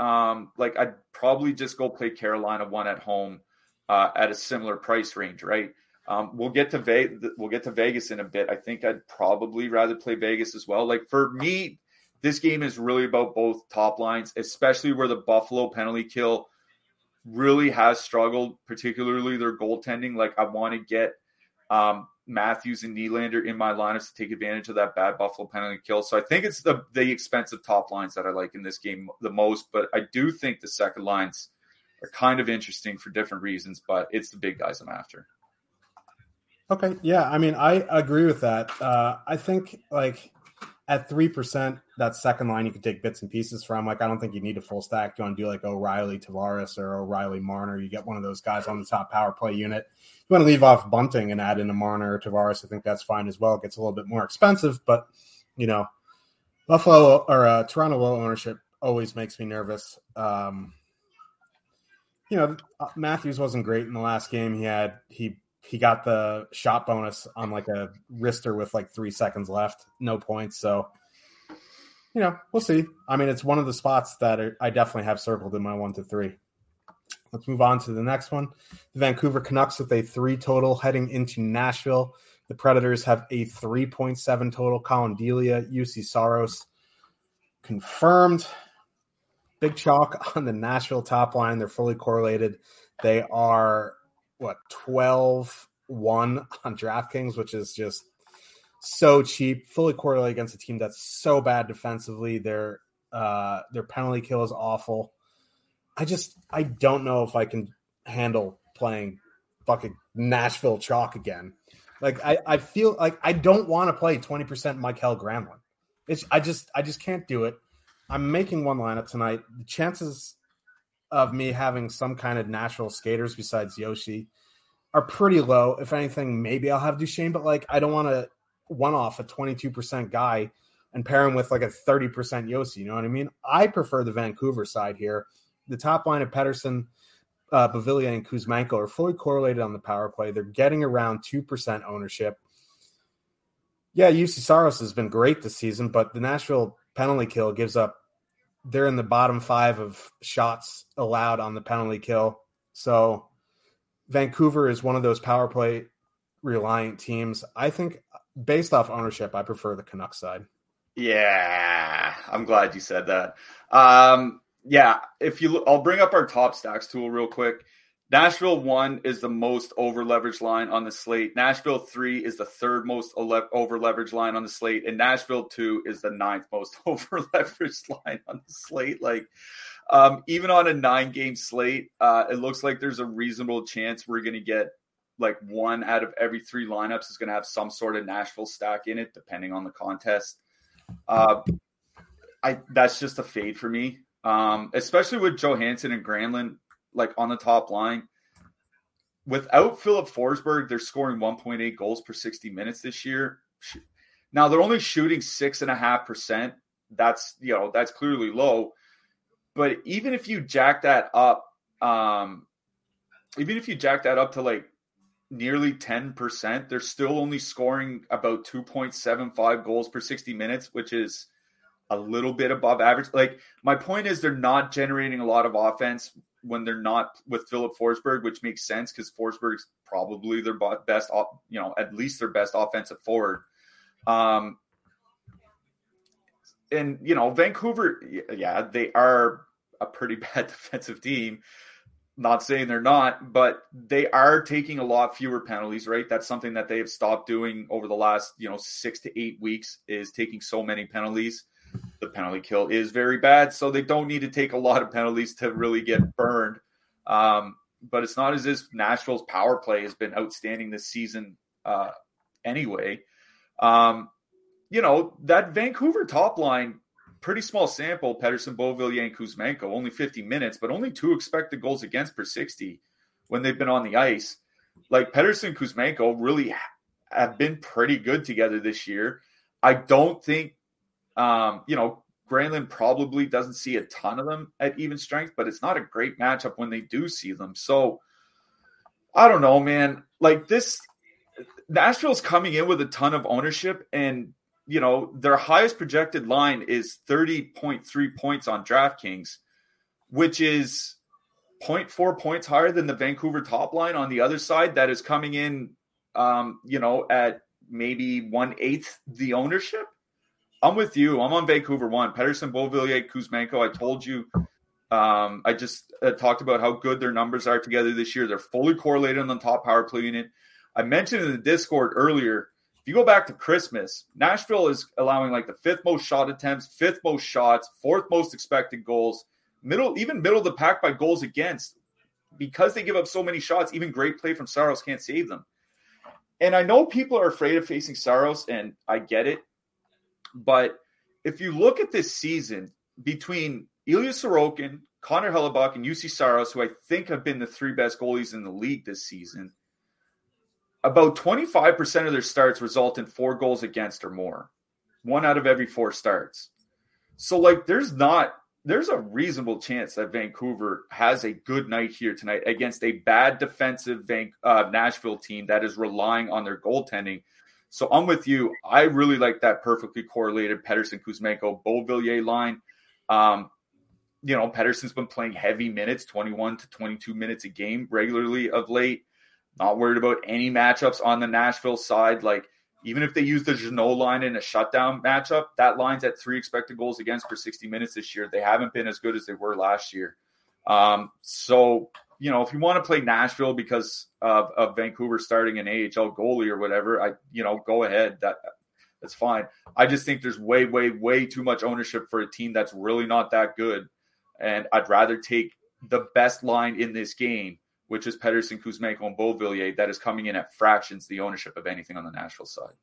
um, like I'd probably just go play Carolina one at home uh, at a similar price range, right? Um, we'll get to Ve- we'll get to Vegas in a bit. I think I'd probably rather play Vegas as well. Like for me, this game is really about both top lines, especially where the Buffalo penalty kill really has struggled, particularly their goaltending. Like I want to get um, Matthews and Nylander in my lineups to take advantage of that bad Buffalo penalty kill. So I think it's the the expensive top lines that I like in this game the most. But I do think the second lines are kind of interesting for different reasons. But it's the big guys I'm after. Okay, yeah, I mean I agree with that. Uh, I think like at three percent, that second line you can take bits and pieces from. Like I don't think you need a full stack. You want to do like O'Reilly Tavares or O'Reilly Marner. You get one of those guys on the top power play unit you want to leave off Bunting and add in a Marner or Tavares, I think that's fine as well. It gets a little bit more expensive, but you know, Buffalo or uh, Toronto low ownership always makes me nervous. Um, you know, Matthews wasn't great in the last game. He had he he got the shot bonus on like a wrister with like three seconds left, no points. So, you know, we'll see. I mean, it's one of the spots that I definitely have circled in my one to three. Let's move on to the next one. The Vancouver Canucks with a three total heading into Nashville. The Predators have a 3.7 total. Collin Delia, Juuse Saros confirmed. Big chalk on the Nashville top line. They're fully correlated. They are, what, 12 1 on DraftKings, which is just so cheap. Fully correlated against a team that's so bad defensively. Their uh, their penalty kill is awful. I just I don't know if I can handle playing fucking Nashville chalk again. Like I, I feel like I don't want to play 20% Mikael Granlund. It's I just I just can't do it. I'm making one lineup tonight. The chances of me having some kind of natural skaters besides Josi are pretty low. If anything, maybe I'll have Duchene, but like I don't want to one off a 22% guy and pair him with like a 30% Josi. You know what I mean? I prefer the Vancouver side here the top line of Pettersson, uh, Beauvillier, and Kuzmenko are fully correlated on the power play. They're getting around 2% ownership. Yeah, Juuse Saros has been great this season, but the Nashville penalty kill gives up. They're in the bottom five of shots allowed on the penalty kill. So Vancouver is one of those power play reliant teams. I think based off ownership, I prefer the Canucks side. Yeah, I'm glad you said that. Um, yeah, if you I'll bring up our top stacks tool real quick. Nashville one is the most over leveraged line on the slate. Nashville three is the third most over leveraged line on the slate, and Nashville two is the ninth most over leveraged line on the slate. Like, um, even on a nine game slate, uh, it looks like there's a reasonable chance we're going to get like one out of every three lineups is going to have some sort of Nashville stack in it, depending on the contest. Uh, I that's just a fade for me, um, especially with Johansen and Granlund like on the top line. Without Filip Forsberg, they're scoring 1.8 goals per 60 minutes this year. Now they're only shooting six and a half percent. That's you know that's clearly low. But even if you jack that up, um, even if you jack that up to like nearly 10%. They're still only scoring about 2.75 goals per 60 minutes, which is a little bit above average. Like my point is they're not generating a lot of offense when they're not with Filip Forsberg, which makes sense because Forsberg's probably their best, you know, at least their best offensive forward. Um, and you know, Vancouver, yeah, they are a pretty bad defensive team. Not saying they're not, but they are taking a lot fewer penalties, right? That's something that they have stopped doing over the last, you know, six to eight weeks is taking so many penalties. The penalty kill is very bad, so they don't need to take a lot of penalties to really get burned. Um, but it's not as if Nashville's power play has been outstanding this season uh, anyway. Um, you know, that Vancouver top line pretty small sample, Pettersson, Beauvillier, and Kuzmenko, only 50 minutes, but only two expected goals against per 60 when they've been on the ice. Like Pettersson, Kuzmenko really have been pretty good together this year. I don't think, um, you know, Granlund probably doesn't see a ton of them at even strength, but it's not a great matchup when they do see them. So I don't know, man. Like this, Nashville's coming in with a ton of ownership, and you know, their highest projected line is 30.3 points on DraftKings, which is 0.4 points higher than the Vancouver top line on the other side that is coming in, um, you know, at maybe one eighth the ownership. I'm with you. I'm on Vancouver one. Pettersson, Beauvillier, Kuzmenko. I told you. Um, I just uh, talked about how good their numbers are together this year. They're fully correlated on the top power play unit. I mentioned in the Discord earlier if you go back to Christmas, Nashville is allowing like the fifth most shot attempts, fifth most shots, fourth most expected goals, middle even middle of the pack by goals against. Because they give up so many shots, even great play from Saros can't save them. And I know people are afraid of facing Saros, and I get it. But if you look at this season between Ilya Sorokin, Connor Hellebuyck, and Juuse Saros, who I think have been the three best goalies in the league this season, about 25% of their starts result in four goals against or more. One out of every four starts. So, like, there's not, there's a reasonable chance that Vancouver has a good night here tonight against a bad defensive Van, uh, Nashville team that is relying on their goaltending. So, I'm with you. I really like that perfectly correlated Pettersson Kuzmenko Beauvillier line. Um, you know, Pettersson's been playing heavy minutes, 21 to 22 minutes a game regularly of late. Not worried about any matchups on the Nashville side. Like, even if they use the Jeannot line in a shutdown matchup, that line's at three expected goals against per 60 minutes this year. They haven't been as good as they were last year. Um, so, you know, if you want to play Nashville because of, of Vancouver starting an AHL goalie or whatever, I, you know, go ahead. That that's fine. I just think there's way, way, way too much ownership for a team that's really not that good. And I'd rather take the best line in this game which is Pettersson, Kuzmenko, and Beauvillier, that is coming in at fractions the ownership of anything on the Nashville side.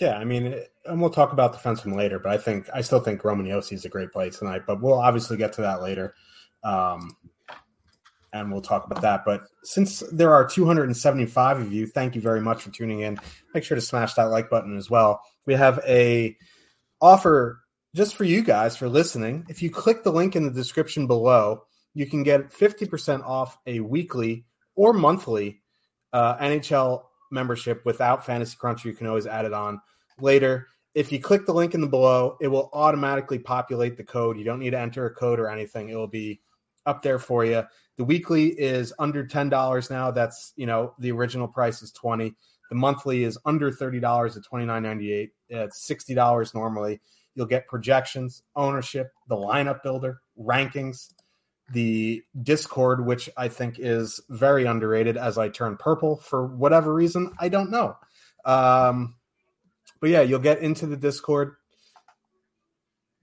Yeah, I mean, and we'll talk about defensemen later, but I think I still think Roman Josi is a great play tonight. But we'll obviously get to that later, um, and we'll talk about that. But since there are 275 of you, thank you very much for tuning in. Make sure to smash that like button as well. We have a offer just for you guys for listening. If you click the link in the description below, you can get 50% off a weekly or monthly uh, NHL membership without Fantasy Cruncher. You can always add it on later. If you click the link in the below, it will automatically populate the code. You don't need to enter a code or anything. It will be up there for you. The weekly is under ten dollars now. That's you know the original price is twenty. The monthly is under thirty dollars at twenty nine ninety eight. It's sixty dollars normally. You'll get projections, ownership, the lineup builder, rankings, the Discord, which I think is very underrated as I turn purple for whatever reason. I don't know. Um, but yeah, you'll get into the Discord.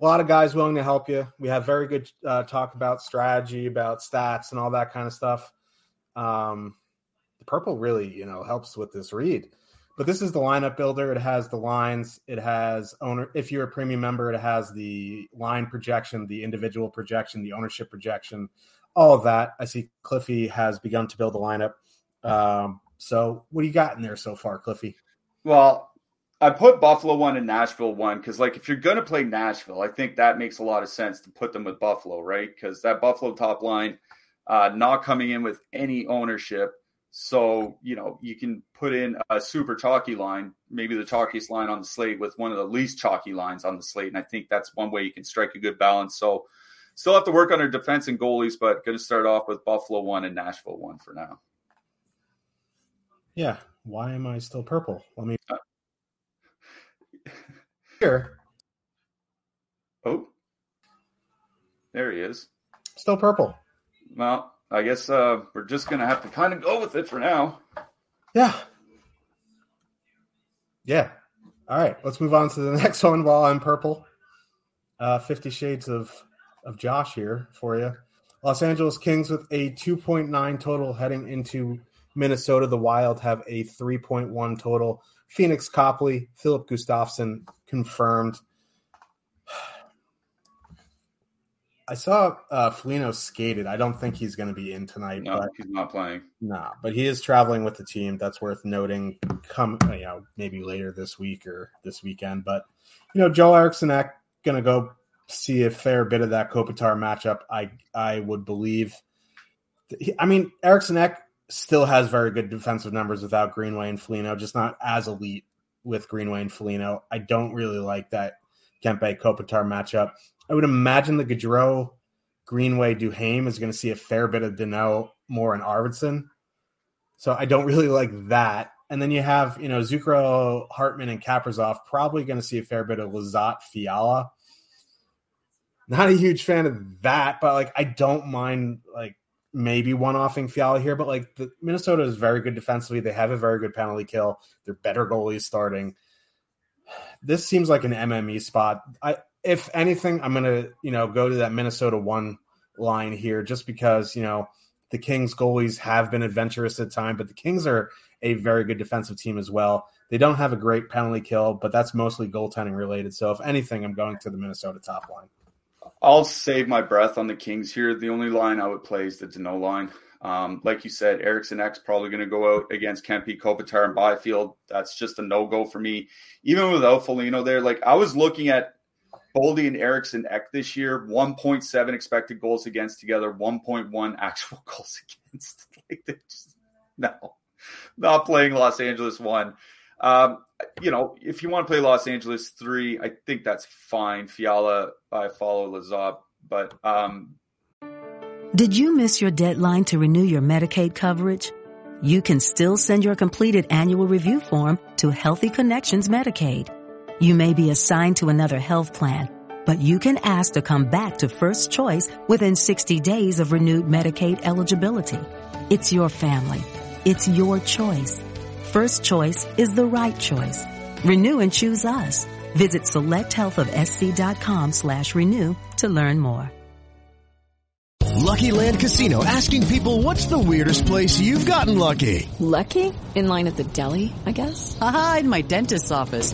A lot of guys willing to help you. We have very good uh, talk about strategy, about stats, and all that kind of stuff. Um, the purple really, you know, helps with this read. But this is the lineup builder. It has the lines. It has owner. If you're a premium member, it has the line projection, the individual projection, the ownership projection, all of that. I see Cliffy has begun to build the lineup. Um, so, what do you got in there so far, Cliffy? Well, I put Buffalo one and Nashville one because, like, if you're going to play Nashville, I think that makes a lot of sense to put them with Buffalo, right? Because that Buffalo top line, uh, not coming in with any ownership. So, you know, you can put in a super chalky line, maybe the chalkiest line on the slate with one of the least chalky lines on the slate. And I think that's one way you can strike a good balance. So, still have to work on our defense and goalies, but going to start off with Buffalo one and Nashville one for now. Yeah. Why am I still purple? Let me. Uh, Oh. There he is. Still purple. Well, I guess uh, we're just to have to kind of go with it for now. Yeah. Yeah. All right. Let's move on to the next one while I'm purple. Uh, 50 Shades of, of Josh here for you. Los Angeles Kings with a 2.9 total heading into Minnesota. The Wild have a 3.1 total. Pheonix Copley, Filip Gustavsson confirmed. I saw uh Foligno skated. I don't think he's going to be in tonight. No, but, he's not playing. Nah, but he is traveling with the team. That's worth noting. Come, you know, maybe later this week or this weekend. But you know, Joel Eriksson going to go see a fair bit of that Kopitar matchup. I I would believe. I mean, Eriksson Ek still has very good defensive numbers without Greenway and Foligno, just not as elite with Greenway and Foligno. I don't really like that Kempe Kopitar matchup. I would imagine the Gaudreau Greenway Duhaime is going to see a fair bit of Danault Moore in Arvidsson. So I don't really like that. And then you have, you know, Zuccarello, Hartman, and Kaprizov probably going to see a fair bit of Lizotte Fiala. Not a huge fan of that, but like I don't mind like maybe one offing Fiala here, but like the Minnesota is very good defensively. They have a very good penalty kill. They're better goalies starting. This seems like an MME spot. I if anything, I'm gonna, you know, go to that Minnesota one line here just because, you know, the Kings goalies have been adventurous at time, but the Kings are a very good defensive team as well. They don't have a great penalty kill, but that's mostly goaltending related. So if anything, I'm going to the Minnesota top line. I'll save my breath on the Kings here. The only line I would play is the Danault line. Um, like you said, Eriksson Ek probably going to go out against Kempe, Kopitar, and Byfield. That's just a no go for me. Even without Foligno there, like I was looking at Boldy and Eriksson Ek this year, 1.7 expected goals against together, 1.1 actual goals against. like just, no, not playing Los Angeles one. Um, you know, if you want to play Los Angeles three, I think that's fine. Fiala, I follow Lizotte, but um, did you miss your deadline to renew your Medicaid coverage? You can still send your completed annual review form to Healthy Connections Medicaid. You may be assigned to another health plan, but you can ask to come back to First Choice within 60 days of renewed Medicaid eligibility. It's your family. It's your choice. First Choice is the right choice. Renew and choose us. Visit selecthealthofsc.com slash renew to learn more. Lucky Land Casino asking people what's the weirdest place you've gotten lucky? Lucky? In line at the deli, I guess? Aha, in my dentist's office.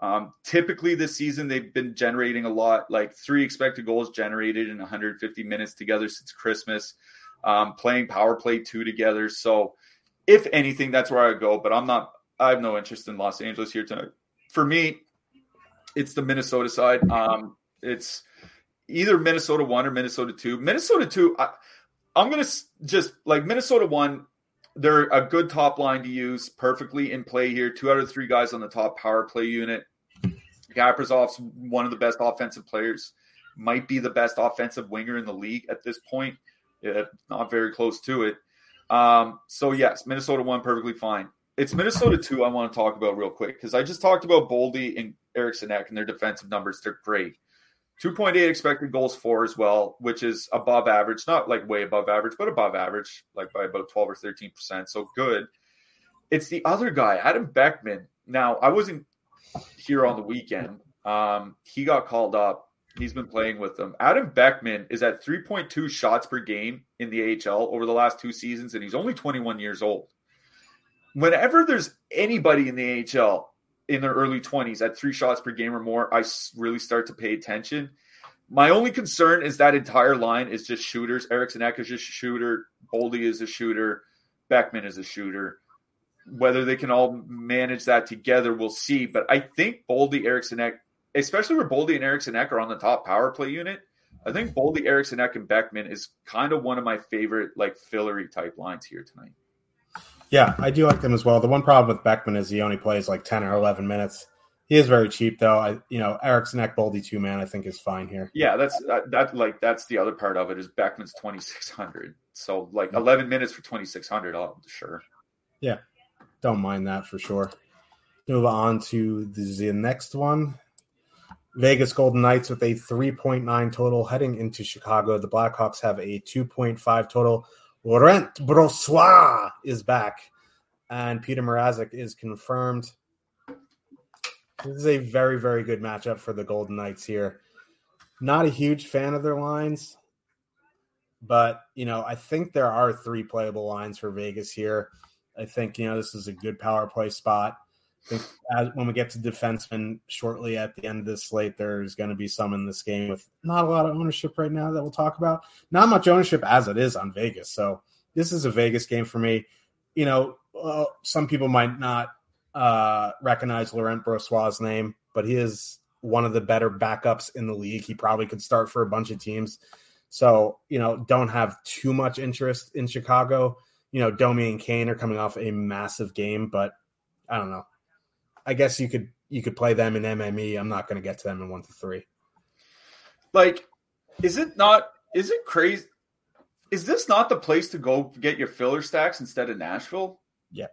Um, typically, this season they've been generating a lot, like three expected goals generated in 150 minutes together since Christmas. Um, playing power play two together. So, if anything, that's where I go. But I'm not. I have no interest in Los Angeles here tonight. For me, it's the Minnesota side. Um, it's either Minnesota one or Minnesota two. Minnesota two. I, I'm gonna just like Minnesota one. They're a good top line to use, perfectly in play here. Two out of three guys on the top power play unit. Kaprizov's one of the best offensive players, might be the best offensive winger in the league at this point. Yeah, not very close to it. Um, so yes, Minnesota one perfectly fine. It's Minnesota two. I want to talk about real quick because I just talked about Boldy and Eriksson Ek and their defensive numbers. They're great. 2.8 expected goals for as well, which is above average, not like way above average, but above average, like by about 12 or 13%. So good. It's the other guy, Adam Beckman. Now, I wasn't here on the weekend. Um, he got called up. He's been playing with them. Adam Beckman is at 3.2 shots per game in the AHL over the last two seasons, and he's only 21 years old. Whenever there's anybody in the AHL in their early 20s at three shots per game or more, I really start to pay attention. My only concern is that entire line is just shooters. Eriksson Ek is just a shooter. Boldy is a shooter. Beckman is a shooter. Whether they can all manage that together, we'll see. But I think Boldy, Eriksson Ek, especially where Boldy and Eriksson Ek are on the top power play unit, I think Boldy, Eriksson Ek, and Beckman is kind of one of my favorite like fillery type lines here tonight. Yeah, I do like them as well. The one problem with Beckman is he only plays like 10 or 11 minutes. He is very cheap though. I you know, Eriksson Ek Boldy two man I think is fine here. Yeah, that's that, that like that's the other part of it is Beckman's 2600. So like 11 minutes for 2600, oh, sure. Yeah. Don't mind that for sure. Move on to the next one. Vegas Golden Knights with a 3.9 total heading into Chicago. The Blackhawks have a 2.5 total. Laurent Brossoit is back, and Peter Mrazek is confirmed. This is a very, very good matchup for the Golden Knights here. Not a huge fan of their lines, but you know, I think there are three playable lines for Vegas here. I think you know this is a good power play spot. As, when we get to defensemen shortly at the end of this slate, there's going to be some in this game with not a lot of ownership right now that we'll talk about. Not much ownership as it is on Vegas. So this is a Vegas game for me. You know, uh, some people might not uh, recognize Laurent Brossoit's name, but he is one of the better backups in the league. He probably could start for a bunch of teams. So, you know, don't have too much interest in Chicago. You know, Domi and Kane are coming off a massive game, but I don't know. I guess you could you could play them in MME. I'm not going to get to them in one to three. Like, is it not? Is it crazy? Is this not the place to go get your filler stacks instead of Nashville? Yeah.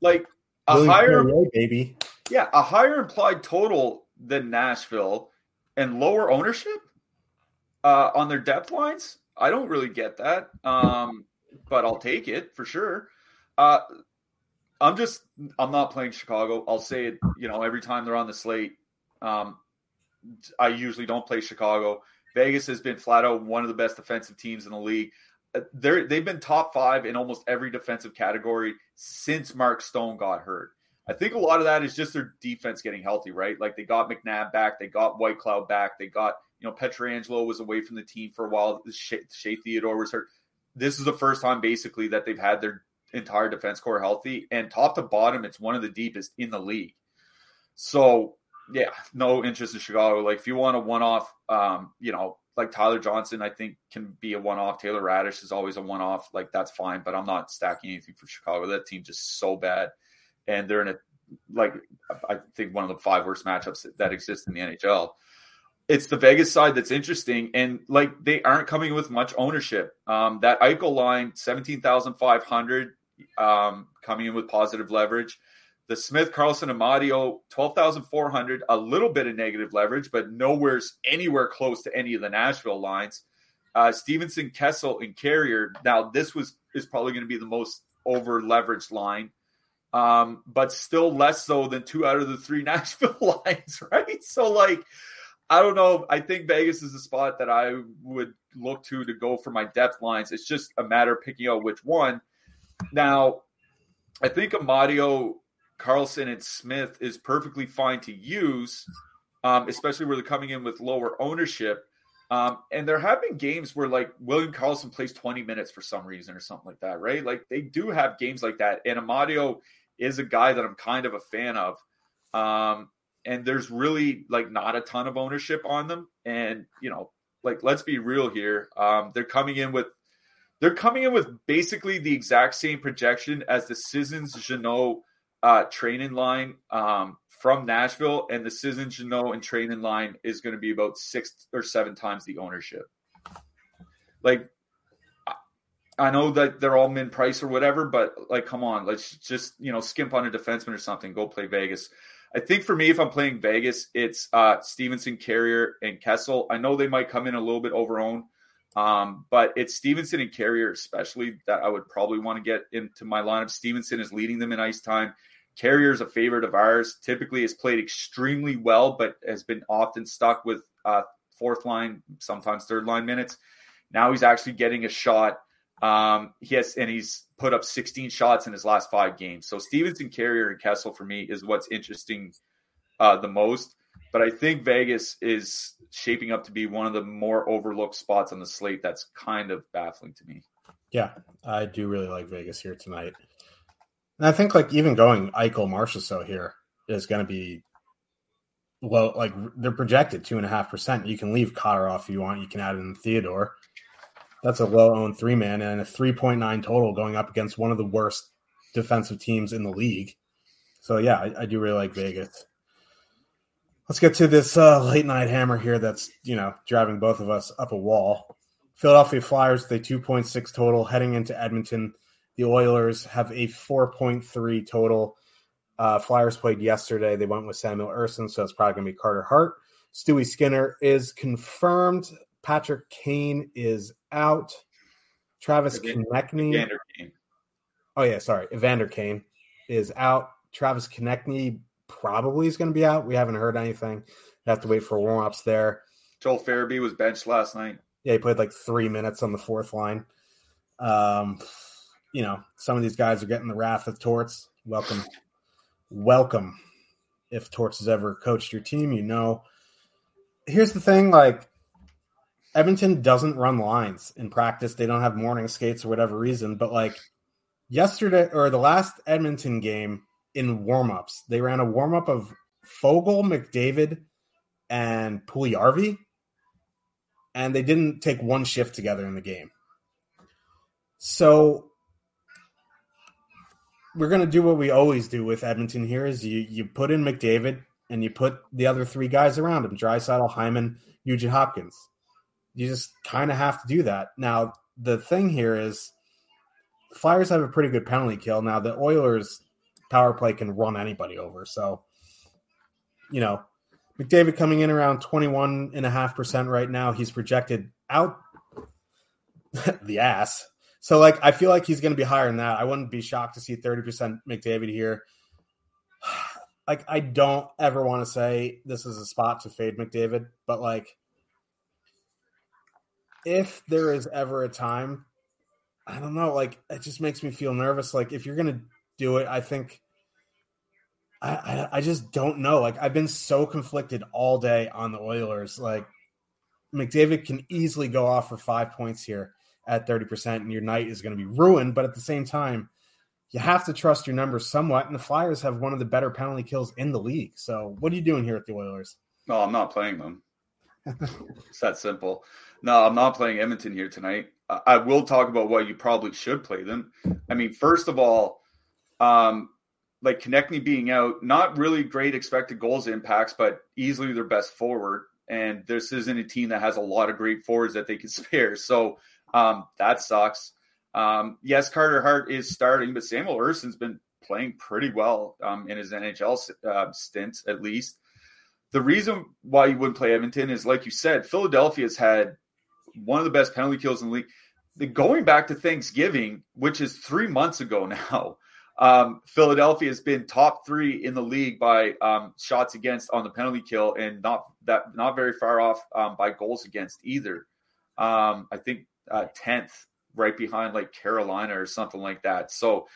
Like a William higher baby. Yeah, a higher implied total than Nashville and lower ownership uh, on their depth lines. I don't really get that, um, but I'll take it for sure. Uh, I'm just I'm not playing Chicago. I'll say it, you know, every time they're on the slate. Um, I usually don't play Chicago. Vegas has been flat out one of the best defensive teams in the league. Uh, they're they've been top five in almost every defensive category since Mark Stone got hurt. I think a lot of that is just their defense getting healthy, right? Like they got McNabb back, they got Whitecloud back, they got you know Pietrangelo was away from the team for a while. Shea, Shea Theodore was hurt. This is the first time basically that they've had their entire defense core healthy, and top to bottom, it's one of the deepest in the league. So yeah, no interest in Chicago. Like if you want a one-off, um, you know, like Tyler Johnson, I think can be a one-off. Taylor Raddysh is always a one-off. Like that's fine, but I'm not stacking anything for Chicago. That team just so bad, and they're in a like I think one of the five worst matchups that exist in the NHL. It's the Vegas side that's interesting, and like they aren't coming with much ownership. Um, that Eichel line, seventeen thousand five hundred um, coming in with positive leverage. The Smith, Karlsson, Amadio, 12,400, a little bit of negative leverage, but nowhere's anywhere close to any of the Nashville lines. Uh, Stephenson, Kessel, and Carrier. Now, this was is probably going to be the most over leveraged line, um, but still less so than two out of the three Nashville lines, right? So, like, I don't know. I think Vegas is the spot that I would look to to go for my depth lines. It's just a matter of picking out which one. Now, I think Amadio Karlsson, and Smith is perfectly fine to use, um, especially where they're coming in with lower ownership. Um, and there have been games where like William Karlsson plays 20 minutes for some reason or something like that, right? Like they do have games like that. And Amadio is a guy that I'm kind of a fan of. Um, and there's really like not a ton of ownership on them. And you know, like let's be real here. Um, they're coming in with they're coming in with basically the exact same projection as the Sissons Jeannot uh, Trenin line um, from Nashville, and the Sissons Jeannot and Trenin line is going to be about six or seven times the ownership. Like, I know that they're all min price or whatever, but like, come on, let's just you know skimp on a defenseman or something. Go play Vegas. I think for me, if I'm playing Vegas, it's uh, Stephenson, Carrier, and Kessel. I know they might come in a little bit over owned, um, but it's Stephenson and Carrier, especially that I would probably want to get into my lineup. Stephenson is leading them in ice time. Carrier is a favorite of ours. Typically, has played extremely well, but has been often stuck with uh, fourth line, sometimes third line minutes. Now he's actually getting a shot. Um, he has, and he's put up 16 shots in his last five games. So Stephenson, Carrier, and Kessel for me is what's interesting uh, the most. But I think Vegas is shaping up to be one of the more overlooked spots on the slate. That's kind of baffling to me. Yeah, I do really like Vegas here tonight. And I think like even going Eichel Marchessault here is going to be low. Like they're projected two and a half percent. You can leave Cotter off if you want. You can add in Theodore. That's a low owned three man and a 3.9 total going up against one of the worst defensive teams in the league. So yeah, I, I do really like Vegas. Let's get to this uh, late night hammer here that's, you know, driving both of us up a wall. Philadelphia Flyers, they 2.6 total heading into Edmonton. The Oilers have a 4.3 total. Uh, Flyers played yesterday. They went with Samuel Ersson, so it's probably going to be Carter Hart. Stewie Skinner is confirmed. Patrick Kane is out. Travis Konecny. Oh, yeah, sorry. Evander Kane is out. Travis Konecny probably is going to be out. We haven't heard anything. We have to wait for warm ups there. Joel Farabee was benched last night. Yeah, he played like three minutes on the fourth line. Um, you know, some of these guys are getting the wrath of Torts. Welcome, welcome. If Torts has ever coached your team, you know. Here's the thing: like Edmonton doesn't run lines in practice. They don't have morning skates or whatever reason. But like yesterday or the last Edmonton game, in warmups. They ran a warmup of Foegele, McDavid, and Puljujarvi, and they didn't take one shift together in the game. So we're going to do what we always do with Edmonton here is you you put in McDavid and you put the other three guys around him, Draisaitl, Hyman, Nugent Hopkins. You just kind of have to do that. Now, the thing here is Flyers have a pretty good penalty kill. Now, the Oilers power play can run anybody over. So, you know, McDavid coming in around 21.5% right now. He's projected out the ass. So, like, I feel like he's going to be higher than that. I wouldn't be shocked to see 30% McDavid here. Like, I don't ever want to say this is a spot to fade McDavid, but like, if there is ever a time, I don't know, like, it just makes me feel nervous. Like, if you're going to do it. I think I, I, I just don't know. Like I've been so conflicted all day on the Oilers. Like McDavid can easily go off for five points here at 30%, and your night is going to be ruined. But at the same time, you have to trust your numbers somewhat. And the Flyers have one of the better penalty kills in the league. So what are you doing here at the Oilers? No, I'm not playing them. it's that simple. No, I'm not playing Edmonton here tonight. I will talk about why you probably should play them. I mean, first of all, um, like Konecny being out, not really great expected goals impacts, but easily their best forward. And this isn't a team that has a lot of great forwards that they can spare. So um, that sucks. Um, yes, Carter Hart is starting, but Samuel Ersson's been playing pretty well um, in his NHL uh, stint, at least. The reason why you wouldn't play Edmonton is, like you said, Philadelphia's had one of the best penalty kills in the league. The, going back to Thanksgiving, which is three months ago now, um, Philadelphia has been top three in the league by um, shots against on the penalty kill, and not that not very far off um, by goals against either. Um, I think uh, tenth, right behind like Carolina or something like that. So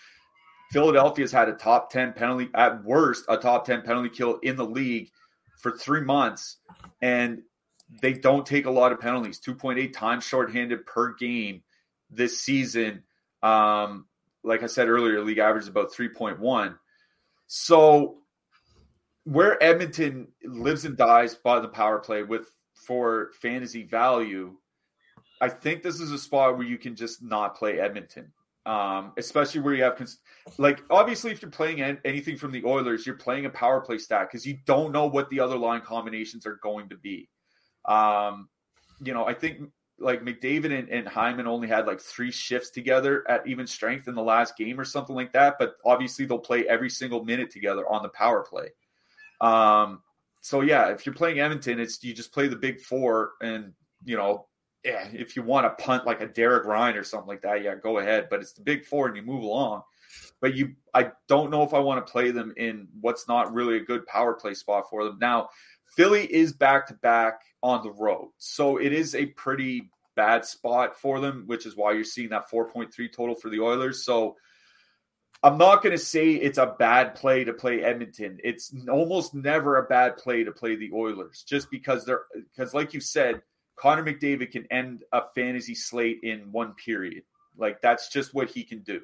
Philadelphia's had a top 10 penalty, at worst, a top 10 penalty kill in the league for three months. And they don't take a lot of penalties 2.8 times shorthanded per game this season. Um, like I said earlier, league average is about 3.1. So where Edmonton lives and dies by the power play with for fantasy value, I think this is a spot where you can just not play Edmonton. Um, especially where you have cons- like obviously if you're playing an- anything from the Oilers, you're playing a power play stack because you don't know what the other line combinations are going to be. Um, you know, I think like McDavid and, and Hyman only had like three shifts together at even strength in the last game or something like that. But obviously they'll play every single minute together on the power play. Um, so yeah, if you're playing Edmonton, it's you just play the big four, and you know, yeah, if you want to punt like a Derek Ryan or something like that, yeah, go ahead. But it's the big four, and you move along. But you, I don't know if I want to play them in what's not really a good power play spot for them. Now, Philly is back to back on the road, so it is a pretty bad spot for them, which is why you're seeing that 4.3 total for the Oilers. So I'm not going to say it's a bad play to play Edmonton. It's almost never a bad play to play the Oilers, just because they're because, like you said, Connor McDavid can end a fantasy slate in one period. Like that's just what he can do.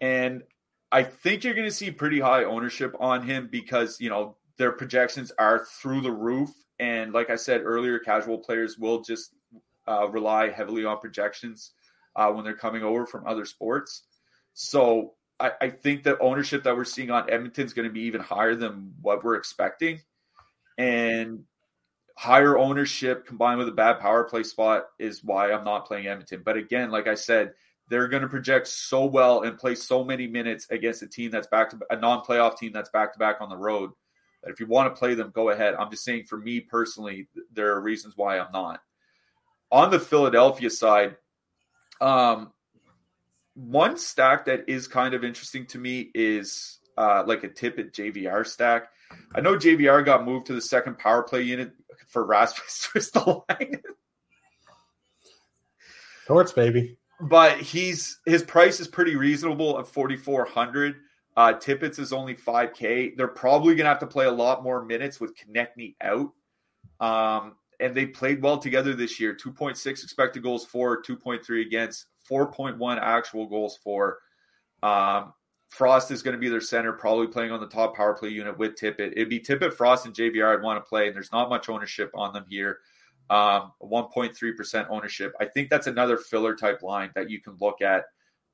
And I think you're going to see pretty high ownership on him because you know their projections are through the roof. And like I said earlier, casual players will just uh, rely heavily on projections uh, when they're coming over from other sports. So I, I think the ownership that we're seeing on Edmonton is going to be even higher than what we're expecting. And higher ownership combined with a bad power play spot is why I'm not playing Edmonton. But again, like I said, they're going to project so well and play so many minutes against a team that's back to a non-playoff team that's back to back on the road. That if you want to play them, go ahead. I'm just saying for me personally, there are reasons why I'm not. On the Philadelphia side, um, one stack that is kind of interesting to me is uh, like a Tippett JVR stack. I know JVR got moved to the second power play unit for Rasmus Ristolainen. Torts, baby. But he's his price is pretty reasonable at forty four hundred. Uh, Tippett's is only five k. They're probably gonna have to play a lot more minutes with Konecny out. Um, and they played well together this year. Two point six expected goals for, two point three against, four point one actual goals for. Um, Frost is going to be their center, probably playing on the top power play unit with Tippett. It'd be Tippett, Frost, and JVR I'd want to play, and there's not much ownership on them here. Um, 1.3% ownership. I think that's another filler type line that you can look at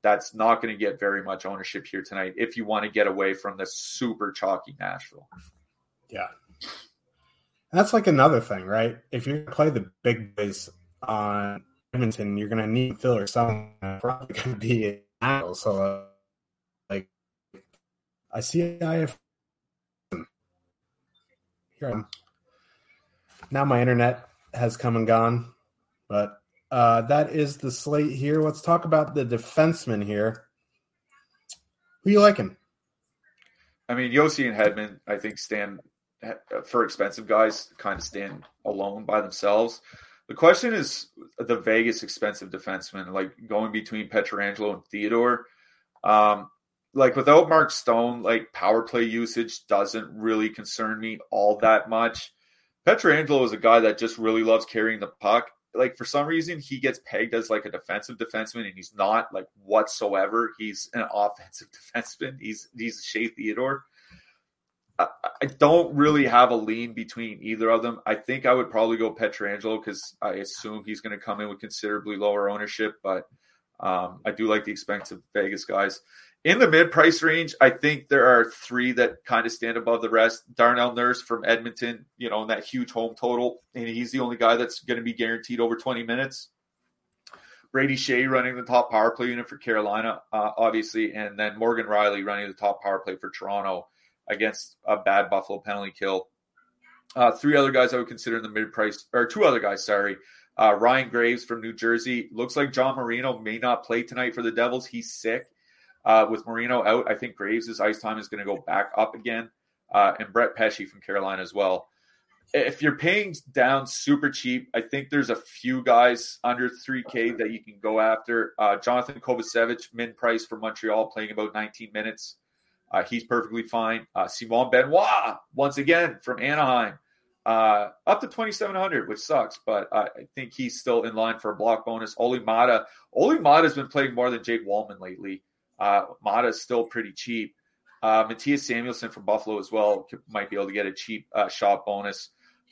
that's not going to get very much ownership here tonight if you want to get away from the super chalky Nashville. Yeah. That's like another thing, right? If to play the big boys on Edmonton, you're going to need filler. Someone probably going to be in Nashville. So, uh, like, I see IF. Here I'm. Now my internet has come and gone, but uh, that is the slate here. Let's talk about the defenseman here. Who you liking? I mean, Josi and Hedman, I think, stand for expensive guys, kind of stand alone by themselves. The question is the Vegas expensive defenseman, like going between Pietrangelo and Theodore. Um, like without Mark Stone, like power play usage doesn't really concern me all that much. Pietrangelo is a guy that just really loves carrying the puck. Like for some reason, he gets pegged as like a defensive defenseman, and he's not like whatsoever. He's an offensive defenseman. He's he's Shea Theodore. I, I don't really have a lean between either of them. I think I would probably go Pietrangelo because I assume he's going to come in with considerably lower ownership, but um, I do like the expensive Vegas guys in the mid price range, I think there are three that kind of stand above the rest. Darnell Nurse from Edmonton, you know, in that huge home total, and he's the only guy that's going to be guaranteed over 20 minutes. Brady Skjei running the top power play unit for Carolina, uh, obviously, and then Morgan Rielly running the top power play for Toronto against a bad Buffalo penalty kill. Uh, three other guys I would consider in the mid price, or two other guys, sorry. Uh, Ryan Graves from New Jersey. Looks like John Marino may not play tonight for the Devils. He's sick. Uh, with Marino out, I think Graves' ice time is going to go back up again, uh, and Brett Pesce from Carolina as well. if you're paying down super cheap, I think there's a few guys under 3K that you can go after. Uh, Jonathan Kovacevic, min price for Montreal, playing about 19 minutes. Uh, he's perfectly fine. Uh, Simon Benoit, once again from Anaheim, uh, up to 2,700, which sucks, but I think he's still in line for a block bonus. Olli Maatta. Olli Maatta has been playing more than Jake Walman lately. Uh, Maatta is still pretty cheap. Uh, Mattias Samuelsson from Buffalo as well might be able to get a cheap uh, shot bonus.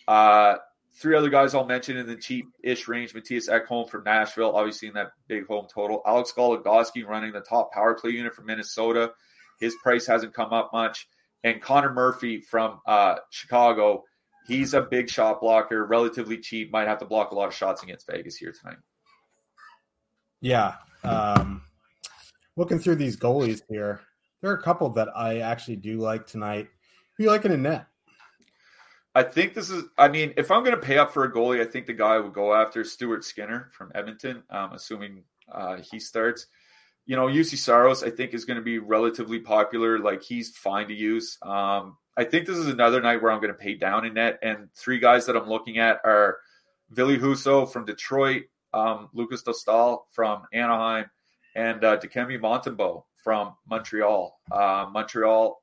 Uh, three other guys I'll mention in the cheap-ish range: Mattias Ekholm from Nashville, obviously in that big home total. Alex Goligoski running the top power play unit from Minnesota. His price hasn't come up much. And Connor Murphy from uh, Chicago, he's a big shot blocker, relatively cheap. Might have to block a lot of shots against Vegas here tonight. Yeah. Um, looking through these goalies here, there are a couple that I actually do like tonight. Who you liking in net? I think this is. I mean, if I'm going to pay up for a goalie, I think the guy I would go after is Stuart Skinner from Edmonton. Um, assuming uh, he starts. You know, Juuse Saros, I think, is going to be relatively popular. Like he's fine to use. Um, I think this is another night where I'm going to pay down in net. And three guys that I'm looking at are Ville Husso from Detroit, um, Lukas Dostal from Anaheim, and uh, Dikembe Mutombo from Montreal. Uh, Montreal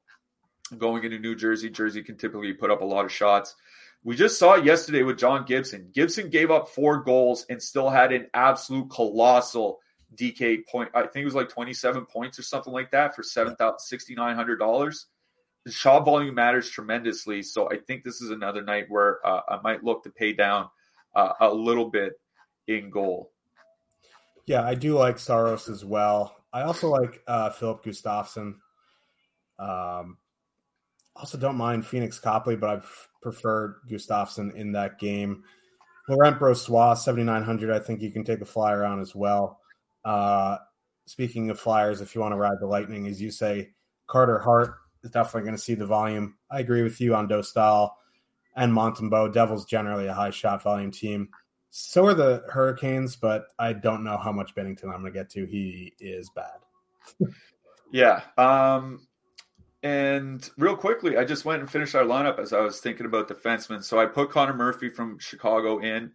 going into New Jersey. Jersey can typically put up a lot of shots. We just saw yesterday with John Gibson. Gibson gave up four goals and still had an absolute colossal DK point. I think it was like 27 points or something like that for $6,900. The shot volume matters tremendously. So I think this is another night where uh, I might look to pay down uh, a little bit in goal. Yeah, I do like Saros as well. I also like uh, Filip Gustavsson. Um, also don't mind Pheonix Copley, but I've preferred Gustavsson in that game. Laurent Brossoit, 7,900. I think you can take a flyer on as well. Uh, speaking of flyers, if you want to ride the Lightning, as you say, Carter Hart is definitely going to see the volume. I agree with you on Dostal and Montembeault. Devils generally a high shot volume team. So are the Hurricanes, but I don't know how much Binnington I'm going to get to. He is bad. yeah. Um, and real quickly, I just went and finished our lineup as I was thinking about defensemen. So I put Connor Murphy from Chicago in,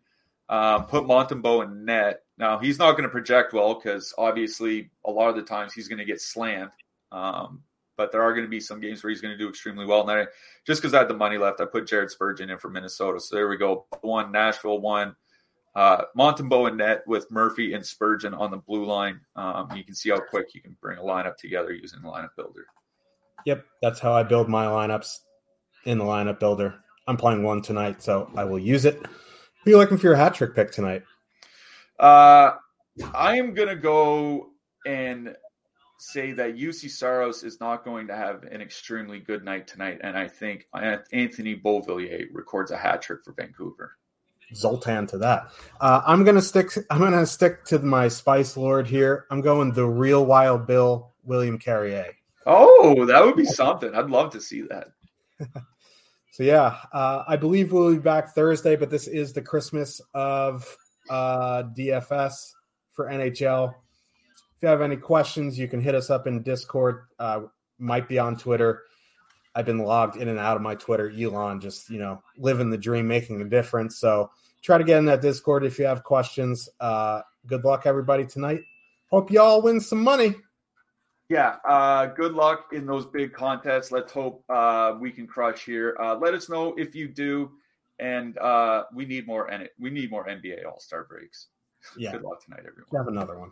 um, put Montembeault in net. Now he's not going to project well because obviously a lot of the times he's going to get slammed. Um, but there are going to be some games where he's going to do extremely well. And then I, just because I had the money left, I put Jared Spurgeon in for Minnesota. So there we go. One Nashville, one uh, Montembeault in net with Murphy and Spurgeon on the blue line. Um, you can see how quick you can bring a lineup together using the lineup builder. Yep, that's how I build my lineups in the lineup builder. I'm playing one tonight, so I will use it. Who are you looking for your hat trick pick tonight? Uh, I am gonna go and say that Juuse Saros is not going to have an extremely good night tonight, and I think Anthony Beauvillier records a hat trick for Vancouver. Zoltan to that. Uh, I'm gonna stick. I'm gonna stick to my Spice Lord here. I'm going the real Wild Bill, William Carrier. Oh, that would be something. I'd love to see that. so yeah, uh, I believe we'll be back Thursday, but this is the Christmas of uh, DFS for NHL. If you have any questions, you can hit us up in Discord. Uh, might be on Twitter. I've been logged in and out of my Twitter. Elon just you know living the dream, making a difference. So try to get in that Discord if you have questions. Uh, good luck, everybody, tonight. Hope y'all win some money yeah, uh, good luck in those big contests. Let's hope uh, we can crush here. Uh, let us know if you do, and uh, we need more. We need more NBA All Star breaks. Yeah. Good luck tonight, everyone. Have another one.